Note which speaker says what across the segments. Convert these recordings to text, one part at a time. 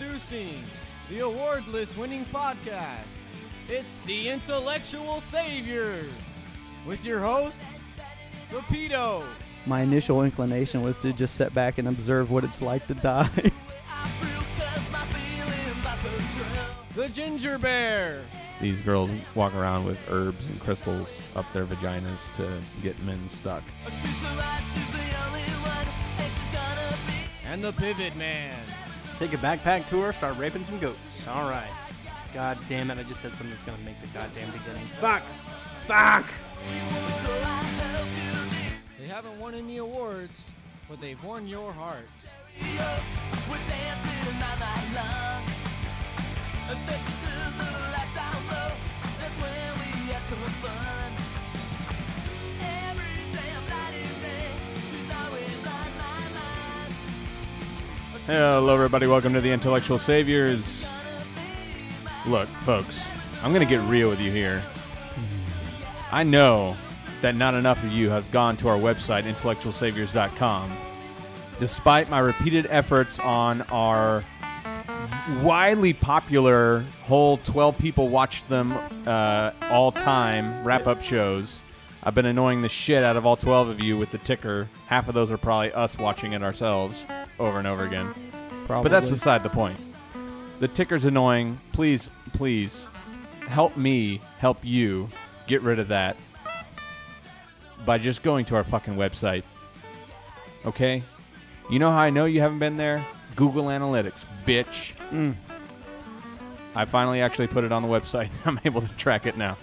Speaker 1: Introducing the award list winning podcast. It's the Intellectual Saviors with your hosts, Rapido,
Speaker 2: My initial inclination was to just sit back and observe what it's like to die.
Speaker 1: the Ginger Bear,
Speaker 3: These girls walk around with herbs and crystals up their vaginas to get men stuck.
Speaker 1: and the Pivot Man.
Speaker 4: Take a backpack tour, start raping some goats. All right. God damn it, I just said something that's going to make the goddamn beginning. Fuck! Fuck!
Speaker 1: They haven't won any awards, but they've won your hearts.
Speaker 3: Hello, everybody. Welcome to the Intellectual Saviors. Look, folks, I'm going to get real with you here. I know that not enough of you have gone to our website, intellectualsaviors.com, despite my repeated efforts on our widely popular whole 12 people watch them uh, all time wrap up shows. I've been annoying the shit out of all 12 of you with the ticker. Half of those are probably us watching it ourselves over and over again.
Speaker 2: Probably.
Speaker 3: But that's beside the point. The ticker's annoying. Please, please help me help you get rid of that by just going to our fucking website. Okay? You know how I know you haven't been there? Google Analytics, bitch.
Speaker 2: Mm.
Speaker 3: I finally actually put it on the website. I'm able to track it now.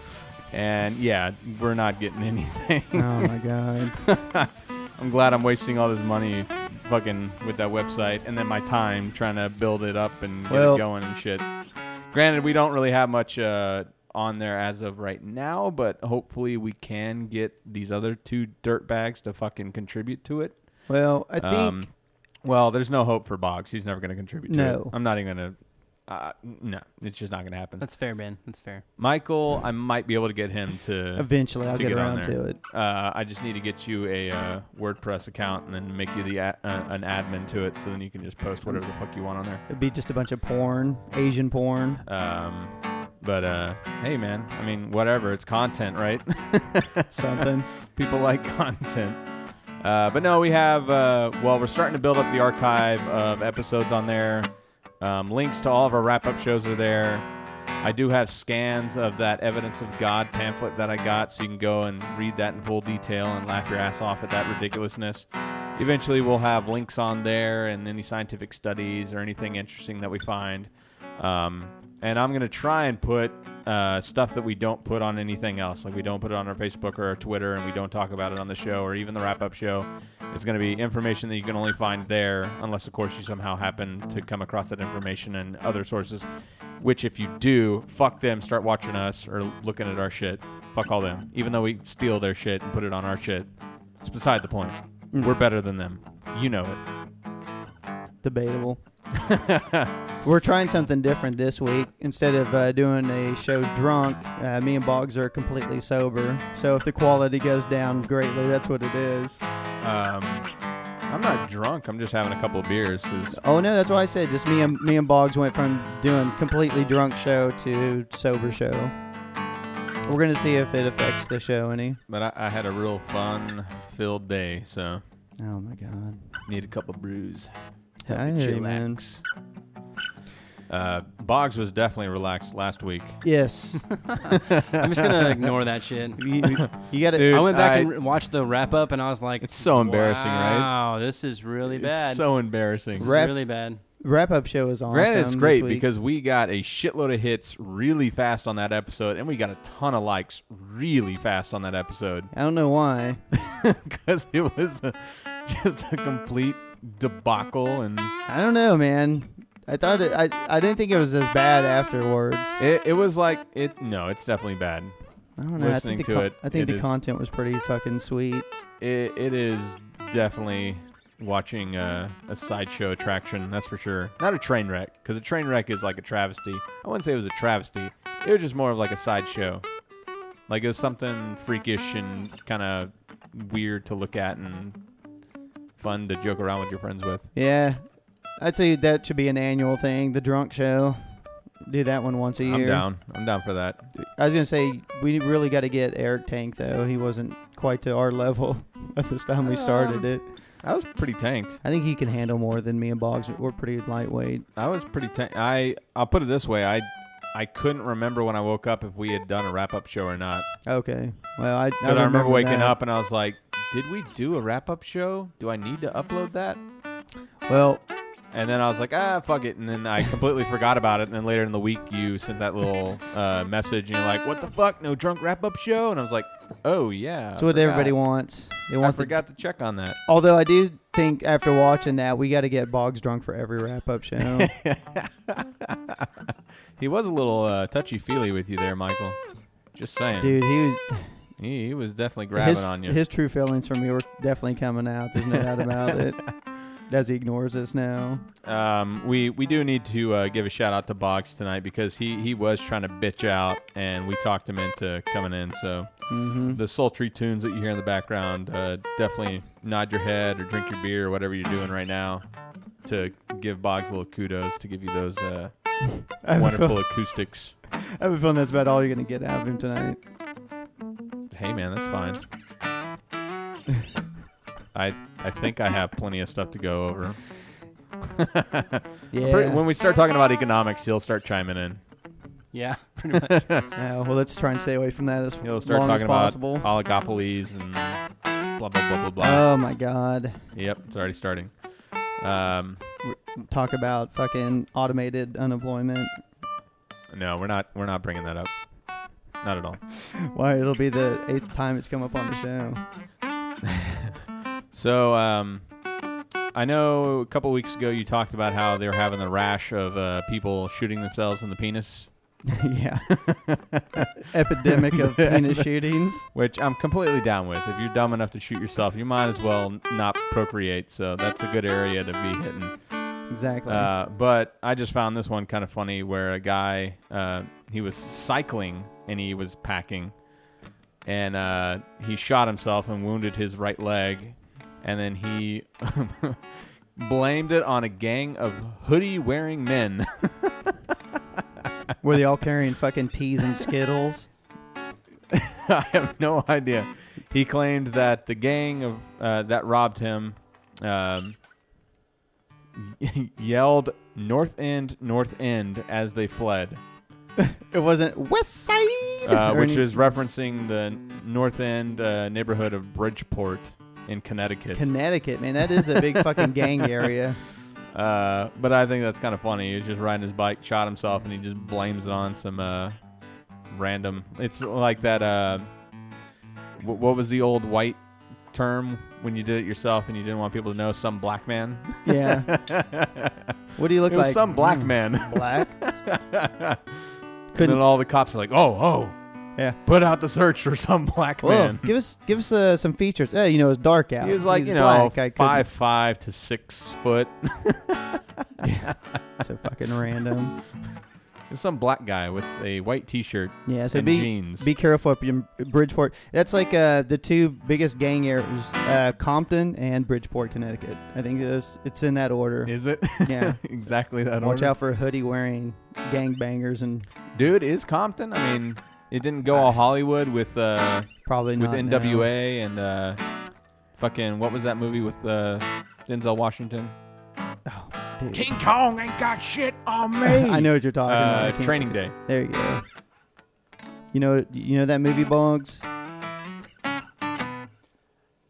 Speaker 3: And yeah, we're not getting anything.
Speaker 2: oh my god.
Speaker 3: I'm glad I'm wasting all this money fucking with that website and then my time trying to build it up and get
Speaker 2: Well-
Speaker 3: it going and shit. Granted, we don't really have much uh, on there as of right now, but hopefully we can get these other two dirt bags to fucking contribute to it.
Speaker 2: Well, I think
Speaker 3: Um, well, there's no hope for Boggs. He's never going to contribute to it.
Speaker 2: No.
Speaker 3: I'm not even going to. Uh, no, it's just not going to happen.
Speaker 4: That's fair, man. That's fair.
Speaker 3: Michael, I might be able to get him to
Speaker 2: eventually I'll
Speaker 3: to
Speaker 2: get,
Speaker 3: get on
Speaker 2: around
Speaker 3: there.
Speaker 2: to it.
Speaker 3: Uh, I just need to get you a uh, WordPress account and then make you the a- uh, an admin to it, so then you can just post whatever the fuck you want on there.
Speaker 2: It'd be just a bunch of porn, Asian porn.
Speaker 3: Um, but uh, hey, man, I mean, whatever. It's content, right?
Speaker 2: Something.
Speaker 3: People like content. Uh, but no, we have. Uh, well, we're starting to build up the archive of episodes on there. Um, links to all of our wrap-up shows are there. I do have scans of that Evidence of God pamphlet that I got, so you can go and read that in full detail and laugh your ass off at that ridiculousness. Eventually, we'll have links on there and any scientific studies or anything interesting that we find. Um, and I'm going to try and put uh, stuff that we don't put on anything else. Like we don't put it on our Facebook or our Twitter, and we don't talk about it on the show or even the wrap up show. It's going to be information that you can only find there, unless, of course, you somehow happen to come across that information in other sources. Which, if you do, fuck them, start watching us or looking at our shit. Fuck all them. Even though we steal their shit and put it on our shit, it's beside the point.
Speaker 2: Mm.
Speaker 3: We're better than them. You know it.
Speaker 2: Debatable. We're trying something different this week. Instead of uh, doing a show drunk, uh, me and Boggs are completely sober. So if the quality goes down greatly, that's what it is.
Speaker 3: Um, I'm not drunk. I'm just having a couple of beers. 'cause
Speaker 2: Oh no, that's why I said just me and me and Boggs went from doing completely drunk show to sober show. We're gonna see if it affects the show any.
Speaker 3: But I, I had a real fun filled day, so
Speaker 2: Oh my god.
Speaker 3: need a couple brews.
Speaker 2: I hear you, man.
Speaker 3: Chillax. Uh, Boggs was definitely relaxed last week.
Speaker 2: Yes.
Speaker 4: I'm just going to ignore that shit.
Speaker 2: you, you- you gotta.
Speaker 3: Dude,
Speaker 4: I went back
Speaker 3: I-
Speaker 4: and re- watched the wrap up, and I was like,
Speaker 3: It's so embarrassing, right?
Speaker 4: Wow, this is really bad.
Speaker 3: It's so embarrassing.
Speaker 4: this is
Speaker 2: Wrap-
Speaker 4: really bad.
Speaker 2: Wrap up show is awesome.
Speaker 3: Granted, it's
Speaker 2: this
Speaker 3: great
Speaker 2: week.
Speaker 3: because we got a shitload of hits really fast on that episode, and we got a ton of likes really fast on that episode
Speaker 2: I don't know why.
Speaker 3: because it was a, just a complete debacle, and
Speaker 2: I don't know, man. I thought it, I I didn't think it was as bad afterwards.
Speaker 3: it, it was like it. No, it's definitely bad.
Speaker 2: I don't know. I
Speaker 3: listening
Speaker 2: think the
Speaker 3: to it,
Speaker 2: I think
Speaker 3: it
Speaker 2: the
Speaker 3: is-
Speaker 2: content was pretty fucking sweet.
Speaker 3: It, it is definitely watching a, a sideshow attraction, that's for sure. Not a train wreck, because a train wreck is like a travesty. I wouldn't say it was a travesty. It was just more of like a sideshow. Like it was something freakish and kind of weird to look at and fun to joke around with your friends with.
Speaker 2: Yeah. I'd say that should be an annual thing. The drunk show. Do that one once a year.
Speaker 3: I'm down. I'm down for that.
Speaker 2: I was gonna say we really got to get Eric Tank though. He wasn't quite to our level at this time we started uh, it.
Speaker 3: I was pretty tanked.
Speaker 2: I think he can handle more than me and Boggs. We're pretty lightweight.
Speaker 3: I was pretty tanked. I I'll put it this way. I I couldn't remember when I woke up if we had done a wrap up show or not.
Speaker 2: Okay. Well, I, I,
Speaker 3: But I remember waking
Speaker 2: that.
Speaker 3: up and I was like, "Did we do a wrap up show? Do I need to upload that?"
Speaker 2: Well,
Speaker 3: And then I was like, "Ah, fuck it." And then I completely forgot about it. And then later in the week, you sent that little uh, message, and you're like, "What the fuck? No drunk wrap up show?" And I was like, "Oh yeah."
Speaker 2: that's
Speaker 3: I
Speaker 2: what
Speaker 3: forgot.
Speaker 2: everybody wants. They
Speaker 3: I
Speaker 2: want. The,
Speaker 3: forgot to check on that.
Speaker 2: although I do think after watching that, we got to get Boggs drunk for every wrap up show.
Speaker 3: he was a little uh, touchy feely with you there, Michael. Just saying.
Speaker 2: Dude, he was
Speaker 3: He, he was definitely grabbing
Speaker 2: his,
Speaker 3: on you.
Speaker 2: his true feelings for me were definitely coming out. There's no doubt about it. As he ignores us now.
Speaker 3: Um, we we do need to uh, give a shout out to Boggs tonight because he he was trying to bitch out and we talked him into coming in. So
Speaker 2: hmm
Speaker 3: the sultry tunes that you hear in the background, uh, definitely nod your head or drink your beer or whatever you're doing right now to give Boggs a little kudos to give you those uh,
Speaker 2: I have, a
Speaker 3: wonderful
Speaker 2: feel,
Speaker 3: acoustics.
Speaker 2: I have a feeling that's about all you're gonna get out of him tonight.
Speaker 3: Hey man, that's fine. I I think I have plenty of stuff to go over.
Speaker 2: Yeah.
Speaker 3: Pretty- When we start talking about economics, he'll start chiming in.
Speaker 4: Yeah, pretty much.
Speaker 2: Yeah, well, let's try and stay away from that as
Speaker 3: He'll start
Speaker 2: long
Speaker 3: talking
Speaker 2: as
Speaker 3: about oligopolies and blah blah blah blah blah.
Speaker 2: Oh my God!
Speaker 3: yep, it's already starting. Um,
Speaker 2: Talk about fucking automated unemployment.
Speaker 3: no, we're not. We're not bringing that up. Not at all.
Speaker 2: Why? It'll be the eighth time it's come up on the show.
Speaker 3: So, um, I know a couple weeks ago you talked about how they were having the rash of uh, people shooting themselves in the penis,
Speaker 2: yeah. Epidemic of penis shootings.
Speaker 3: which I'm completely down with. If you're dumb enough to shoot yourself, you might as well not procreate. So that's a good area to be hitting.
Speaker 2: Exactly.
Speaker 3: Uh, but I just found this one kind of funny where a guy, uh, he was cycling and he was packing and uh, he shot himself and wounded his right leg. And then he blamed it on a gang of hoodie wearing men.
Speaker 2: Were they all carrying fucking teas and skittles?
Speaker 3: I have no idea. He claimed that the gang of uh, that robbed him um, yelled "North End, North End" as they fled.
Speaker 2: It wasn't West Side,
Speaker 3: uh, which
Speaker 2: any-
Speaker 3: is referencing the North End uh, neighborhood of Bridgeport in Connecticut.
Speaker 2: Connecticut. Man, that is a big fucking gang area.
Speaker 3: Uh, but I think that's kind of funny. He was just riding his bike, shot himself, and he just blames it on some uh, random. It's like that. Uh, wh- what was the old white term when you did it yourself and you didn't want people to know? Some black man.
Speaker 2: Yeah. What do you look
Speaker 3: it was
Speaker 2: like?
Speaker 3: some black
Speaker 2: Mm,
Speaker 3: man.
Speaker 2: Black.
Speaker 3: and
Speaker 2: Couldn't.
Speaker 3: then all the cops are like, "Oh, oh,
Speaker 2: Yeah.
Speaker 3: put out the search for some black
Speaker 2: Whoa,
Speaker 3: man."
Speaker 2: give us give us uh, some features. Uh, you know, it's dark out.
Speaker 3: He was like,
Speaker 2: He's
Speaker 3: you know,
Speaker 2: black. I couldn't-
Speaker 3: five five to six foot.
Speaker 2: Yeah, So fucking random.
Speaker 3: It's some black guy with a white T-shirt
Speaker 2: Yeah. So
Speaker 3: and
Speaker 2: be
Speaker 3: jeans.
Speaker 2: be careful up in Bridgeport. That's like uh, the two biggest gang areas: uh, Compton and Bridgeport, Connecticut. I think it's it's in that order.
Speaker 3: is it?
Speaker 2: Yeah.
Speaker 3: exactly that.
Speaker 2: Watch
Speaker 3: order.
Speaker 2: out for hoodie wearing gangbangers and
Speaker 3: dude. Is Compton? I mean, it didn't go all Hollywood with uh
Speaker 2: probably
Speaker 3: with
Speaker 2: not now.
Speaker 3: NWA and uh fucking what was that movie with uh Denzel Washington?
Speaker 2: Oh, dude.
Speaker 3: King Kong ain't got shit on me.
Speaker 2: I know what you're talking about. I
Speaker 3: Uh,
Speaker 2: can't
Speaker 3: Training Day.
Speaker 2: There you go. You know, you know that movie, Boggs.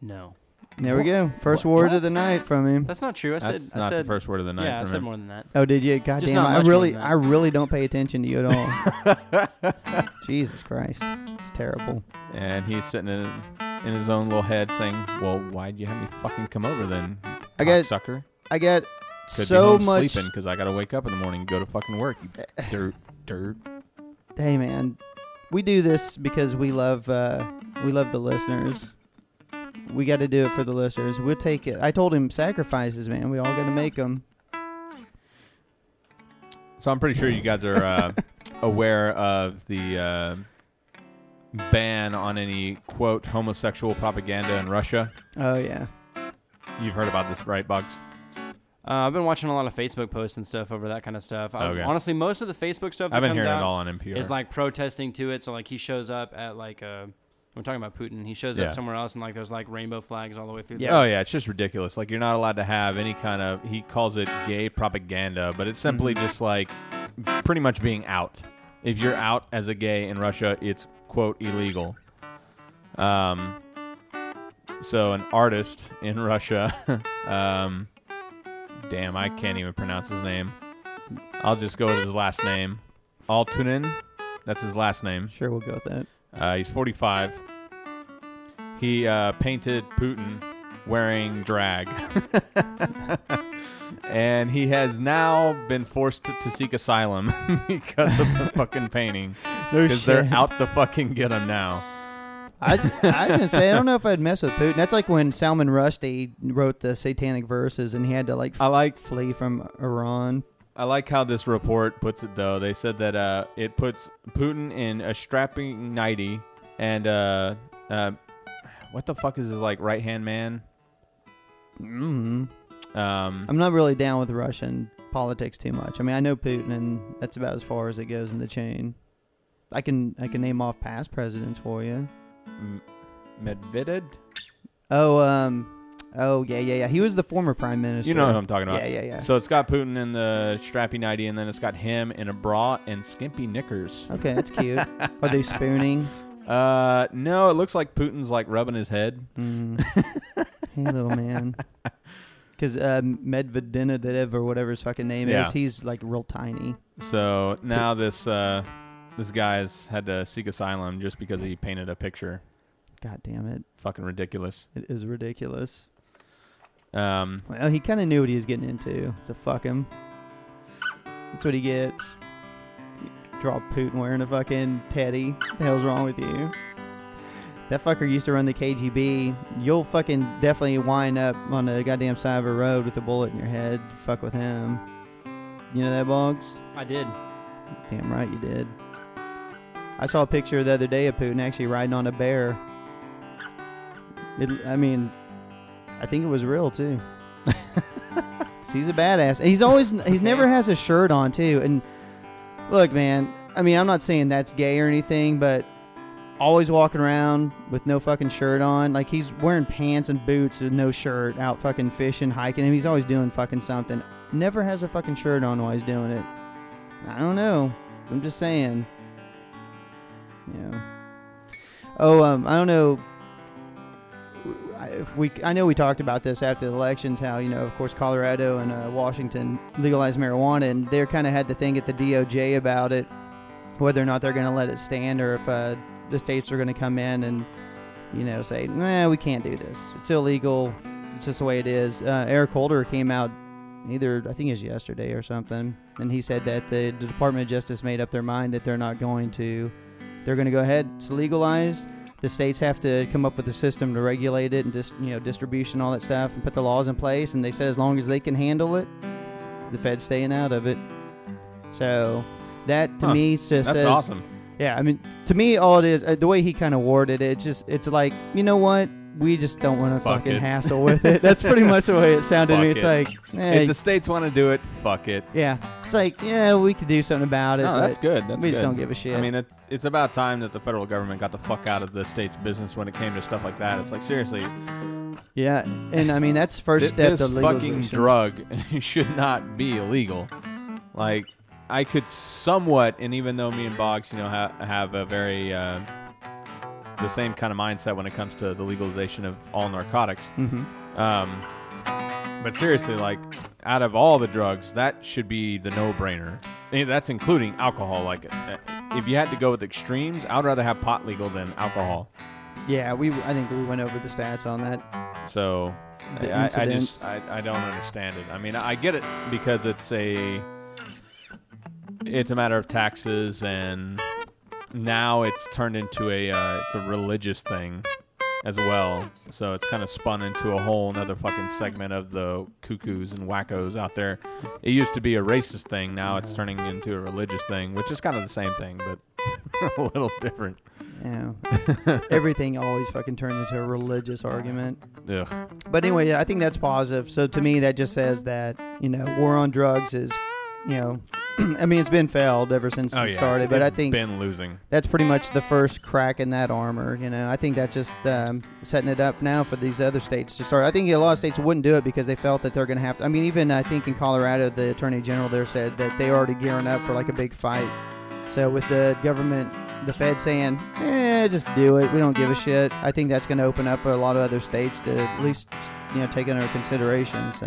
Speaker 4: No,
Speaker 2: There we go. First
Speaker 3: What-
Speaker 2: word
Speaker 3: what?
Speaker 2: of the night from him.
Speaker 4: that's not true. I said.
Speaker 3: That's
Speaker 4: I
Speaker 3: not
Speaker 4: said.
Speaker 3: the first word of the night.
Speaker 4: yeah, I
Speaker 3: from
Speaker 4: said
Speaker 3: him.
Speaker 4: more than that.
Speaker 2: Oh, did you? God
Speaker 4: Just
Speaker 2: damn!
Speaker 4: not
Speaker 2: I
Speaker 4: much more
Speaker 2: really,
Speaker 4: than that.
Speaker 2: I really don't pay attention to you at all. Jesus Christ, it's terrible.
Speaker 3: And he's sitting in in his own little head saying, "Well, why'd you have me fucking come over then?
Speaker 2: I got-
Speaker 3: sucker.
Speaker 2: I got
Speaker 3: Could
Speaker 2: so
Speaker 3: be home
Speaker 2: much.
Speaker 3: sleeping because I gotta wake up in the morning and go to fucking work. You dirt, dirt.
Speaker 2: Hey, man, we do this because we love, uh, we love the listeners. We got to do it for the listeners. We'll take it. I told him sacrifices, man. We all got to make them.
Speaker 3: So I'm pretty sure you guys are uh, aware of the uh, ban on any quote homosexual propaganda in Russia.
Speaker 2: Oh yeah.
Speaker 3: You've heard about this, right, Boggs?
Speaker 4: Uh, I've been watching a lot of Facebook posts and stuff over that kind of stuff. I-
Speaker 3: Okay.
Speaker 4: honestly, most of the Facebook stuff that
Speaker 3: I've been
Speaker 4: comes
Speaker 3: hearing
Speaker 4: out
Speaker 3: it all on NPR.
Speaker 4: is like protesting to it. So like he shows up at like uh, I'm talking about Putin. He shows
Speaker 3: Yeah.
Speaker 4: up somewhere else and like there's like rainbow flags all the way through.
Speaker 2: Yeah.
Speaker 3: Oh yeah, it's just ridiculous. Like you're not allowed to have any kind of he calls it gay propaganda, but it's simply
Speaker 2: Mm-hmm.
Speaker 3: just like pretty much being out. If you're out as a gay in Russia, it's quote illegal. Um so an artist in Russia um damn, I can't even pronounce his name. I'll just go with his last name. Altunin. That's his last name.
Speaker 2: Sure, we'll go with that.
Speaker 3: Uh, he's 45. He uh, painted Putin wearing drag. and he has now been forced to, to seek asylum because of the fucking painting. Because they're out to fucking get him now.
Speaker 2: I was, I was gonna say I don't know if I'd mess with Putin. That's like when Salman Rushdie wrote the Satanic Verses and he had to like
Speaker 3: I like
Speaker 2: flee from Iran.
Speaker 3: I like how this report puts it though. They said that uh, it puts Putin in a strapping nighty and uh, uh, what the fuck is his like right hand man?
Speaker 2: mm
Speaker 3: Um,
Speaker 2: I'm not really down with Russian politics too much. I mean, I know Putin, and that's about as far as it goes in the chain. I can I can name off past presidents for you.
Speaker 3: M- Medvedev.
Speaker 2: Oh, um, oh yeah, yeah, yeah. He was the former prime minister.
Speaker 3: You know who I'm talking about.
Speaker 2: Yeah, yeah, yeah.
Speaker 3: So it's got Putin in the strappy nighty, and then it's got him in a bra and skimpy knickers.
Speaker 2: Okay, that's cute. Are they spooning?
Speaker 3: Uh, no, it looks like Putin's like rubbing his head.
Speaker 2: Mm. hey, little man. Because uh, Medvedev or whatever his fucking name
Speaker 3: Yeah.
Speaker 2: is, he's like real tiny.
Speaker 3: So now this uh, this guy's had to seek asylum just because he painted a picture.
Speaker 2: God damn it.
Speaker 3: Fucking ridiculous.
Speaker 2: It is ridiculous.
Speaker 3: Um,
Speaker 2: Well, he kind of knew what he was getting into, so fuck him. That's what he gets. You draw Putin wearing a fucking teddy. What the hell's wrong with you? That fucker used to run the KGB. You'll fucking definitely wind up on the goddamn side of a road with a bullet in your head. Fuck with him. You know that, Boggs?
Speaker 4: I did.
Speaker 2: Damn right you did. I saw a picture the other day of Putin actually riding on a bear. It, I mean, I think it was real too. he's a badass. He's always he's never has a shirt on too. And look, man, I mean, I'm not saying that's gay or anything, but always walking around with no fucking shirt on. Like he's wearing pants and boots and no shirt, out fucking fishing, hiking, and he's always doing fucking something. Never has a fucking shirt on while he's doing it. I don't know. I'm just saying. Yeah. Oh, um, I don't know. If we, I know we talked about this after the elections. How you know, of course, Colorado and uh, Washington legalized marijuana, and they kind of had the thing at the DOJ about it, whether or not they're going to let it stand, or if uh, the states are going to come in and, you know, say, nah, we can't do this. It's illegal. It's just the way it is. Uh, Eric Holder came out either I think it was yesterday or something, and he said that the, the Department of Justice made up their mind that they're not going to. They're going to go ahead. It's legalized. The states have to come up with a system to regulate it and just you know distribution, all that stuff, and put the laws in place. And they said as long as they can handle it, the Fed's staying out of it. So that to
Speaker 3: Huh.
Speaker 2: me just
Speaker 3: that's
Speaker 2: says
Speaker 3: awesome.
Speaker 2: yeah, I mean, to me, all it is, uh, the way he kind of worded it, it's just, it's like, you know what? We just don't want to
Speaker 3: Fuck
Speaker 2: fucking
Speaker 3: it.
Speaker 2: hassle with it. That's pretty much the way it sounded to me.
Speaker 3: Fuck
Speaker 2: It's
Speaker 3: it.
Speaker 2: like, eh,
Speaker 3: If the states want to do it, fuck it.
Speaker 2: yeah, it's like, yeah, we could do something about it.
Speaker 3: No,
Speaker 2: but
Speaker 3: that's good. That's
Speaker 2: we
Speaker 3: good.
Speaker 2: just don't give a shit.
Speaker 3: I mean, it, it's about time that the federal government got the fuck out of the state's business when it came to stuff like that. It's like seriously,
Speaker 2: yeah, and I mean, that's first
Speaker 3: thi-
Speaker 2: step
Speaker 3: this
Speaker 2: to
Speaker 3: fucking
Speaker 2: legalization.
Speaker 3: drug should not be illegal. Like, I could somewhat, and even though me and Boggs, you know, ha- have a very uh, the same kind of mindset when it comes to the legalization of all narcotics.
Speaker 2: Mhm.
Speaker 3: Um, but seriously, like out of all the drugs, that should be the no-brainer. And that's including alcohol. Like, uh, if you had to go with extremes, I'd rather have pot legal than alcohol.
Speaker 2: Yeah, we, I think we went over the stats on that.
Speaker 3: So I, I just I, I don't understand it. I mean, I get it because it's a it's a matter of taxes, and now it's turned into a uh, it's a religious thing as well. So it's kind of spun into a whole another fucking segment of the cuckoos and wackos out there. It used to be a racist thing. Now it's turning into a religious thing, which is kind of the same thing, but a little different.
Speaker 2: Yeah, everything always fucking turns into a religious argument.
Speaker 3: ugh.
Speaker 2: But anyway, I think that's positive. So to me, that just says that you know, war on drugs is, you know, I mean, it's been failed ever since
Speaker 3: Oh
Speaker 2: it
Speaker 3: yeah,
Speaker 2: started.
Speaker 3: it's-
Speaker 2: But I think
Speaker 3: been losing.
Speaker 2: that's pretty much the first crack in that armor. You know, I think that's just um, setting it up now for these other states to start. I think a lot of states wouldn't do it because they felt that they're going to have to. I mean, even I think in Colorado, the attorney general there said that they already gearing up for like a big fight. So with the government, the Fed saying, "Eh, just do it. We don't give a shit." I think that's going to open up a lot of other states to at least you know take under consideration. So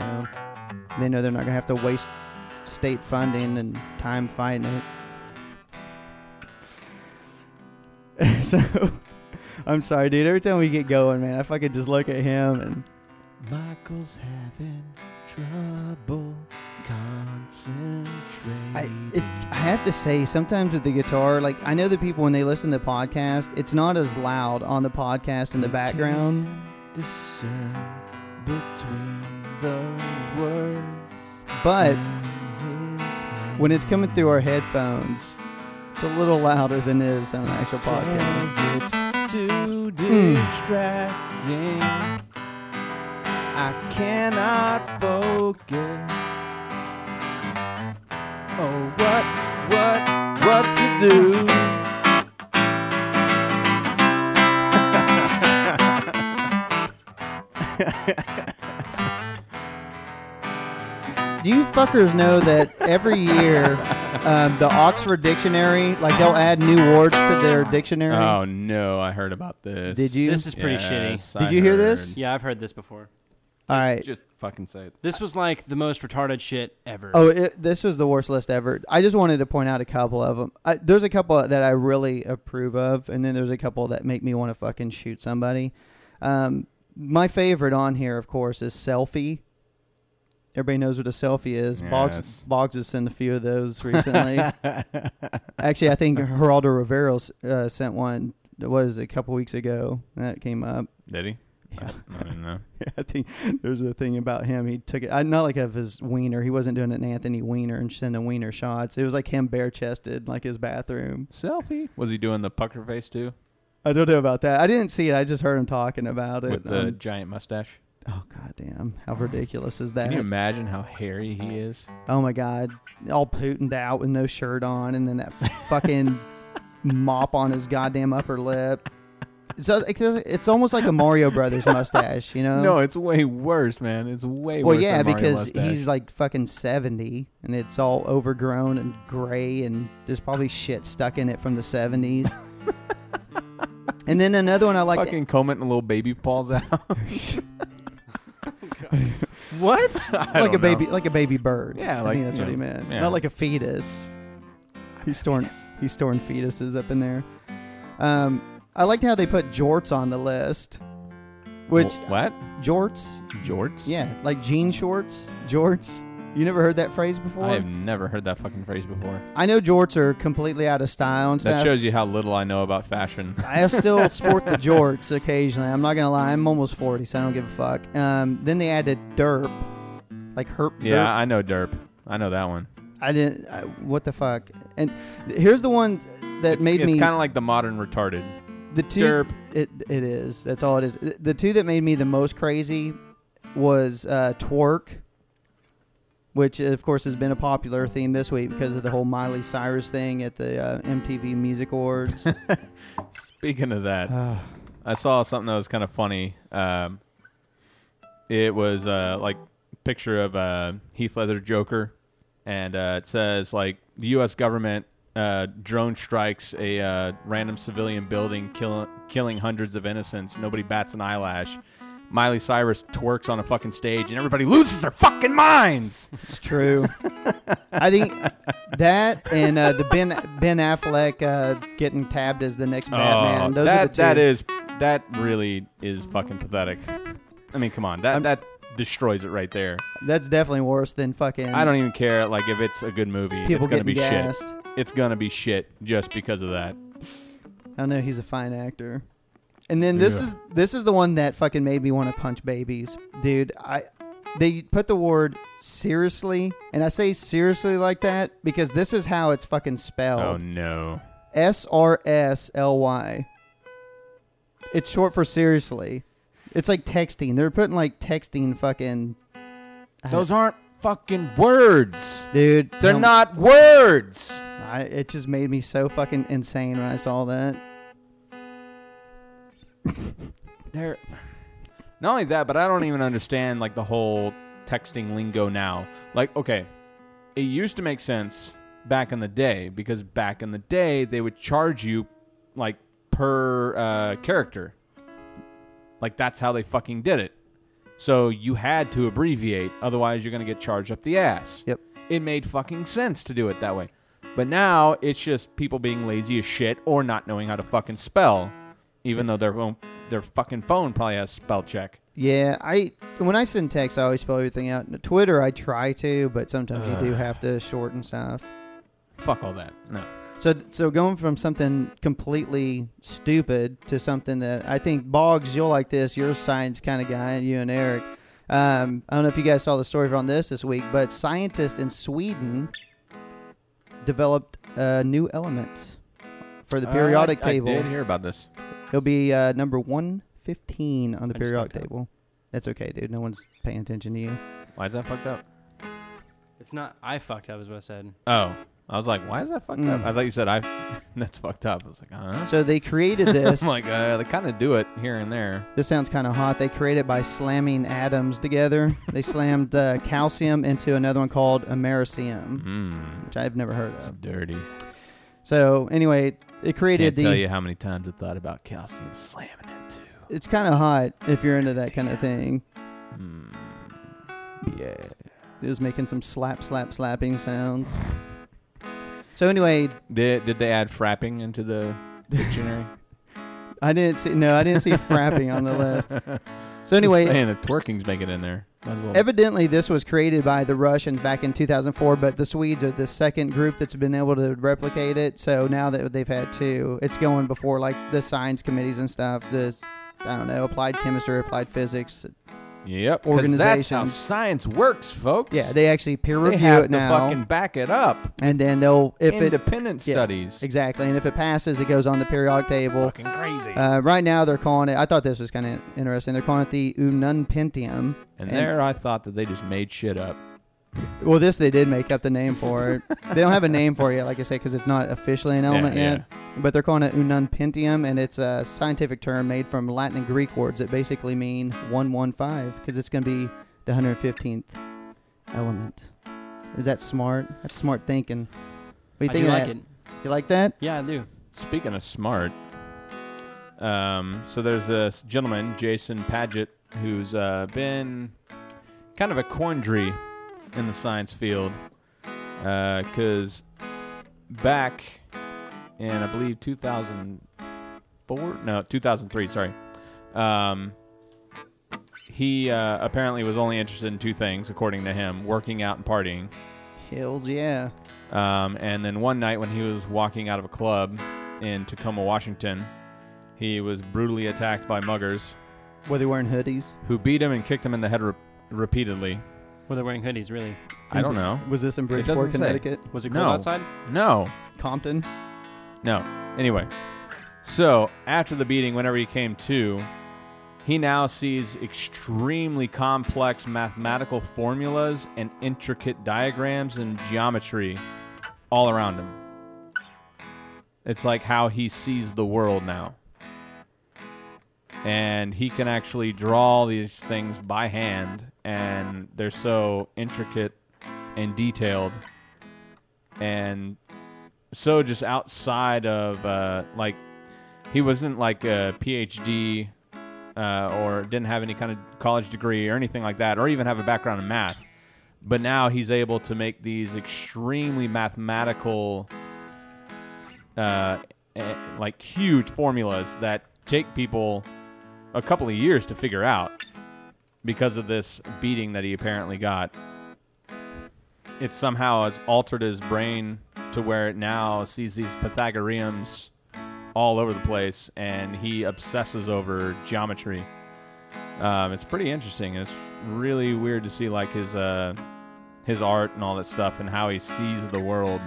Speaker 2: they know they're not going to have to waste state funding and time fighting it. so I'm sorry, dude. Every time we get going, man, I fucking just look at him and
Speaker 3: Michael's having trouble concentrating.
Speaker 2: I it, I have to say sometimes with the guitar, like I know that people when they listen to the podcast, it's not as loud on the podcast in the background.
Speaker 3: discern between the words.
Speaker 2: But when it's coming through our headphones, it's a little louder than it is on the actual podcast.
Speaker 3: It's too
Speaker 2: Mm.
Speaker 3: distracting. I cannot focus. Oh, what, what, what to do?
Speaker 2: Do you fuckers know that every year um, the Oxford Dictionary, like they'll add new words to their dictionary?
Speaker 3: Oh no, I heard about this.
Speaker 2: Did you?
Speaker 4: This is pretty shitty.
Speaker 3: Yes,
Speaker 2: Did
Speaker 3: I
Speaker 2: you hear this?
Speaker 4: Yeah, I've heard this before.
Speaker 2: All
Speaker 3: Just-
Speaker 2: right.
Speaker 3: Just fucking say it.
Speaker 4: This was like the most retarded shit ever.
Speaker 2: Oh, it, this was the worst list ever. I just wanted to point out a couple of them. I, there's a couple that I really approve of, and then there's a couple that make me want to fucking shoot somebody. Um, my favorite on here, of course, is selfie. Everybody knows what a selfie is. Boggs,
Speaker 3: Yes.
Speaker 2: Boggs has sent a few of those recently. Actually, I think Geraldo Rivera uh, sent one. What is it, a couple weeks ago? That came up.
Speaker 3: Did he?
Speaker 2: Yeah.
Speaker 3: I, I don't know.
Speaker 2: I think there's a thing about him. He took it, I not like of his wiener. He wasn't doing an Anthony Weiner and sending wiener shots. It was like him bare chested, like his bathroom.
Speaker 3: Selfie? Was he doing the pucker face too?
Speaker 2: I don't know about that. I didn't see it. I just heard him talking about it.
Speaker 3: With the
Speaker 2: Um,
Speaker 3: giant mustache?
Speaker 2: Oh goddamn! How ridiculous is that?
Speaker 3: Can you imagine how hairy he is?
Speaker 2: oh my god! All putined out with no shirt on, and then that fucking mop on his goddamn upper lip. It's, uh, uh, it's almost like a Mario Brothers mustache, you know?
Speaker 3: No, it's way worse, man. It's way
Speaker 2: Well,
Speaker 3: worse. Well, yeah,
Speaker 2: because
Speaker 3: mustache.
Speaker 2: he's like fucking 70 and it's all overgrown and gray and there's probably shit stuck in it from the 70s. and then another one I like.
Speaker 3: fucking combing little baby paws out. what? I
Speaker 2: like a baby, like a baby bird.
Speaker 3: Yeah,
Speaker 2: I
Speaker 3: like,
Speaker 2: think that's what he meant.
Speaker 3: yeah.
Speaker 2: Not like a fetus. He's storing, he's storing fetuses up in there. Um, I liked how they put jorts on the list, which
Speaker 3: what?
Speaker 2: jorts,
Speaker 3: Jorts?
Speaker 2: yeah, like jean shorts, jorts. You never heard that phrase before?
Speaker 3: I have never heard that fucking phrase before.
Speaker 2: I know jorts are completely out of style and
Speaker 3: That shows you how little I know about fashion.
Speaker 2: I still sport the jorts occasionally. I'm not gonna lie. I'm almost 40, so I don't give a fuck. Um, then they added derp, like herp.
Speaker 3: yeah,
Speaker 2: derp.
Speaker 3: I know derp. I know that one.
Speaker 2: I didn't. I, what the fuck? And here's the one that
Speaker 3: it's,
Speaker 2: made
Speaker 3: it's
Speaker 2: me
Speaker 3: kind of like the modern retarded.
Speaker 2: the two.
Speaker 3: derp.
Speaker 2: It it is. That's all it is. The two that made me the most crazy was uh, twerk, which of course has been a popular theme this week because of the whole Miley Cyrus thing at the uh, MTV Music Awards.
Speaker 3: Speaking of that, I saw something that was kind of funny. Um, it was uh, like picture of uh, Heath Ledger Joker, and uh, it says like the U.S. government uh, drone strikes a uh, random civilian building, kill- killing hundreds of innocents. Nobody bats an eyelash. Miley Cyrus twerks on a fucking stage, and everybody loses their fucking minds.
Speaker 2: it's true. I think that and uh, the Ben Ben Affleck uh, getting tabbed as the next Batman.
Speaker 3: Oh,
Speaker 2: Those
Speaker 3: that
Speaker 2: are the two.
Speaker 3: that is that really is fucking pathetic. I mean, come on, that
Speaker 2: I'm-
Speaker 3: that destroys it right there.
Speaker 2: That's definitely worse than fucking.
Speaker 3: I don't even care. Like if it's a good movie,
Speaker 2: people
Speaker 3: it's gonna
Speaker 2: getting
Speaker 3: be shit. It's gonna be shit just because of that.
Speaker 2: I know he's a fine actor. And then this
Speaker 3: Yeah.
Speaker 2: is this is the one that fucking made me want to punch babies, dude. I they put the word seriously, and I say seriously like that because this is how it's fucking spelled.
Speaker 3: Oh no!
Speaker 2: S R S L Y. It's short for seriously. It's like texting. They're putting like texting fucking.
Speaker 3: Those aren't fucking words.
Speaker 2: dude.
Speaker 3: They're
Speaker 2: tell
Speaker 3: not words.
Speaker 2: I, it just made me so fucking insane when I saw that.
Speaker 3: They're not only that, but I don't even understand like the whole texting lingo now. Like, okay, it used to make sense back in the day because back in the day they would charge you like per uh, character. Like that's how they fucking did it. So you had to abbreviate, otherwise you're gonna get charged up the ass.
Speaker 2: Yep.
Speaker 3: It made fucking sense to do it that way. But now it's just people being lazy as shit or not knowing how to fucking spell, even though their phone, their fucking phone probably has spell check.
Speaker 2: Yeah, I when I send text, I always spell everything out. Twitter, I try to, but sometimes you do have to shorten stuff.
Speaker 3: Fuck all that. No.
Speaker 2: So, so going from something completely stupid to something that I think Boggs, you'll like this. You're a science kind of guy, you and Eric. Um, I don't know if you guys saw the story on this this week, but scientists in Sweden developed a new element for the periodic
Speaker 3: Uh, I,
Speaker 2: table.
Speaker 3: I did hear about this.
Speaker 2: It'll be uh, number 115 on the
Speaker 3: I just
Speaker 2: periodic
Speaker 3: fucked up.
Speaker 2: table. That's okay, dude. No one's paying attention to you.
Speaker 3: Why is that fucked up?
Speaker 4: It's not. I fucked up, is what I said.
Speaker 3: Oh, I was like, why is that fucked up?
Speaker 2: Mm.
Speaker 3: I thought you said I. that's fucked up. I was like, huh?
Speaker 2: So they created this.
Speaker 3: I'm like, uh, they kind of do it here and there.
Speaker 2: This sounds kind of hot. They created it by slamming atoms together. They slammed uh, calcium into another one called americium,
Speaker 3: Mm,
Speaker 2: which I've never heard
Speaker 3: it's
Speaker 2: of.
Speaker 3: dirty.
Speaker 2: So anyway, it created
Speaker 3: Can't
Speaker 2: the.
Speaker 3: tell you how many times I thought about calcium slamming into.
Speaker 2: It's kind of hot if you're into that kind of thing.
Speaker 3: Mm, yeah.
Speaker 2: It was making some slap, slap, slapping sounds. So anyway,
Speaker 3: Did did they add frapping into the dictionary?
Speaker 2: I didn't see. No, I didn't see frapping on the list. So anyway,
Speaker 3: saying the twerking's making it in there. Well.
Speaker 2: Evidently, this was created by the Russians back in 2004, but the Swedes are the second group that's been able to replicate it. So now that they've had two, it's going before like the science committees and stuff. This, I don't know, applied chemistry, applied physics.
Speaker 3: Yep. 'cause That's how science works, folks.
Speaker 2: Yeah, they actually peer
Speaker 3: They
Speaker 2: review
Speaker 3: have
Speaker 2: it
Speaker 3: to
Speaker 2: now,
Speaker 3: fucking back it up.
Speaker 2: and then they'll if it
Speaker 3: Independent
Speaker 2: yeah.
Speaker 3: studies.
Speaker 2: exactly, and if it passes, it goes on the periodic table.
Speaker 3: Fucking crazy.
Speaker 2: Uh, right now, they're calling it. I thought this was kind of interesting. They're calling it the Ununpentium.
Speaker 3: and there, I thought that they just made shit up.
Speaker 2: Well, this they did make up the name for it. they don't have a name for it yet, like I say, because it's not officially an element
Speaker 3: yeah.
Speaker 2: yet. But they're calling it ununpentium, and it's a scientific term made from Latin and Greek words that basically mean 115, because it's going to be the 115th element. Is that smart? That's smart thinking. What do you
Speaker 4: I
Speaker 2: think
Speaker 4: do
Speaker 2: of
Speaker 4: like
Speaker 2: that?
Speaker 4: it.
Speaker 2: You like that?
Speaker 4: Yeah, I do.
Speaker 3: Speaking of smart, um, so there's this gentleman, Jason Padgett, who's uh, been kind of a quandary in the science field because back in I believe 2004, no 2003, sorry. Um, he uh, apparently was only interested in two things, according to him: working out and partying.
Speaker 2: Hills, yeah.
Speaker 3: Um, and then one night when he was walking out of a club in Tacoma, Washington, he was brutally attacked by muggers
Speaker 2: Were they wearing hoodies?
Speaker 3: who beat him and kicked him in the head re- repeatedly.
Speaker 4: Were they wearing hoodies? Really?
Speaker 3: I don't know.
Speaker 2: Was this in
Speaker 3: doesn't
Speaker 2: Bridgeport,
Speaker 3: say.
Speaker 2: Connecticut?
Speaker 4: Was it cold
Speaker 3: No.
Speaker 4: outside?
Speaker 3: No,
Speaker 2: Compton?
Speaker 3: no. Anyway, so after the beating, whenever he came to, he now sees extremely complex mathematical formulas and intricate diagrams and geometry all around him. It's like how he sees the world now. And he can actually draw these things by hand, and they're so intricate and detailed and so just outside of uh, like he wasn't like a PhD uh, or didn't have any kind of college degree or anything like that, or even have a background in math. But now he's able to make these extremely mathematical, uh, eh, like huge formulas that take people a couple of years to figure out because of this beating that he apparently got. It somehow has altered his brain to where it now sees these Pythagoreans all over the place, and he obsesses over geometry. Um, it's pretty interesting. and It's really weird to see like his uh, his art and all that stuff, and how he sees the world.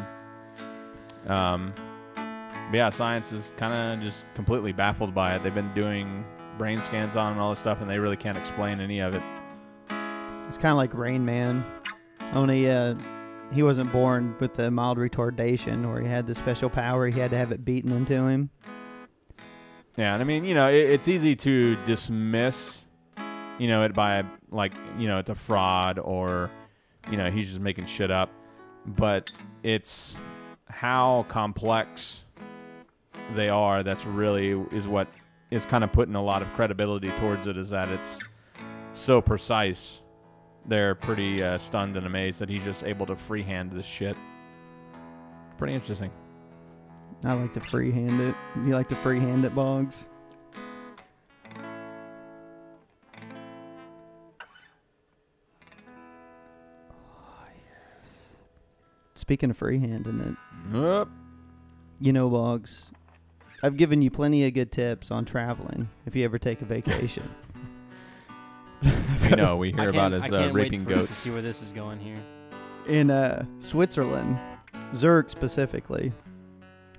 Speaker 3: Um, but yeah, science is kind of just completely baffled by it. They've been doing brain scans on and all this stuff, and they really can't explain any of it.
Speaker 2: It's kind of like Rain Man, only uh, he wasn't born with the mild retardation, or he had the special power. He had to have it beaten into him.
Speaker 3: Yeah, and I mean, you know, it, it's easy to dismiss, you know, it by like, you know, it's a fraud or, you know, he's just making shit up. But it's how complex they are that's really is what is kind of putting a lot of credibility towards it. Is that it's so precise. They're pretty uh, stunned and amazed that he's just able to freehand this shit. Pretty interesting.
Speaker 2: I like to freehand it. You like to freehand it, Boggs? Oh, yes. Speaking of freehanding it,
Speaker 3: Up.
Speaker 2: you know, Boggs, I've given you plenty of good tips on traveling if you ever take a vacation.
Speaker 3: You know, we
Speaker 4: I
Speaker 3: hear about
Speaker 4: can't-
Speaker 3: his
Speaker 4: I
Speaker 3: uh,
Speaker 4: can't wait
Speaker 3: raping
Speaker 4: for To see where this is going here.
Speaker 2: In uh, Switzerland, Zurich specifically,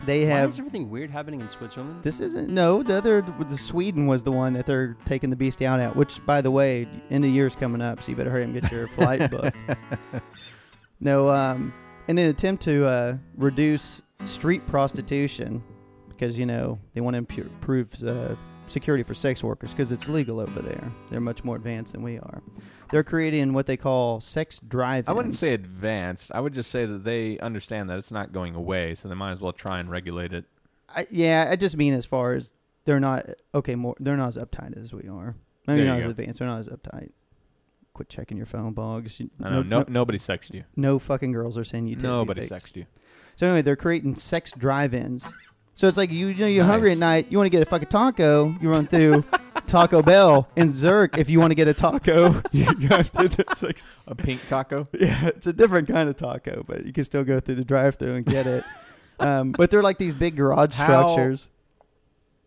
Speaker 2: they
Speaker 4: Why
Speaker 2: have
Speaker 4: is everything weird happening in Switzerland?
Speaker 2: This isn't no. The other, the Sweden was the one that they're taking the beast out at. Which, by the way, end of the year's coming up, so you better hurry and get your flight booked. No, um, in an attempt to uh, reduce street prostitution, because you know they want to impu- improve uh, security for sex workers, because it's legal over there. They're much more advanced than we are. They're creating what they call sex drive.
Speaker 3: I wouldn't say advanced. I would just say that they understand that it's not going away, so they might as well try and regulate it.
Speaker 2: I, yeah, I just mean as far as they're not okay. More, they're not as uptight as we are. Maybe
Speaker 3: There
Speaker 2: not as
Speaker 3: go.
Speaker 2: advanced. They're not as uptight. Quit checking your phone, Boggs. You-
Speaker 3: I know no,
Speaker 2: no,
Speaker 3: nobody sexed you.
Speaker 2: no fucking girls are saying you.
Speaker 3: Nobody sexed you.
Speaker 2: So anyway, they're creating sex drive-ins. So it's like you, you know you're hungry at night. You want to get a fucking taco. You run through Taco Bell in Zurich. If you want to get a taco, you go through the sex.
Speaker 3: A pink taco.
Speaker 2: Yeah, it's a different kind of taco, but you can still go through the drive-through and get it. um, but they're like these big garage
Speaker 3: How-
Speaker 2: structures.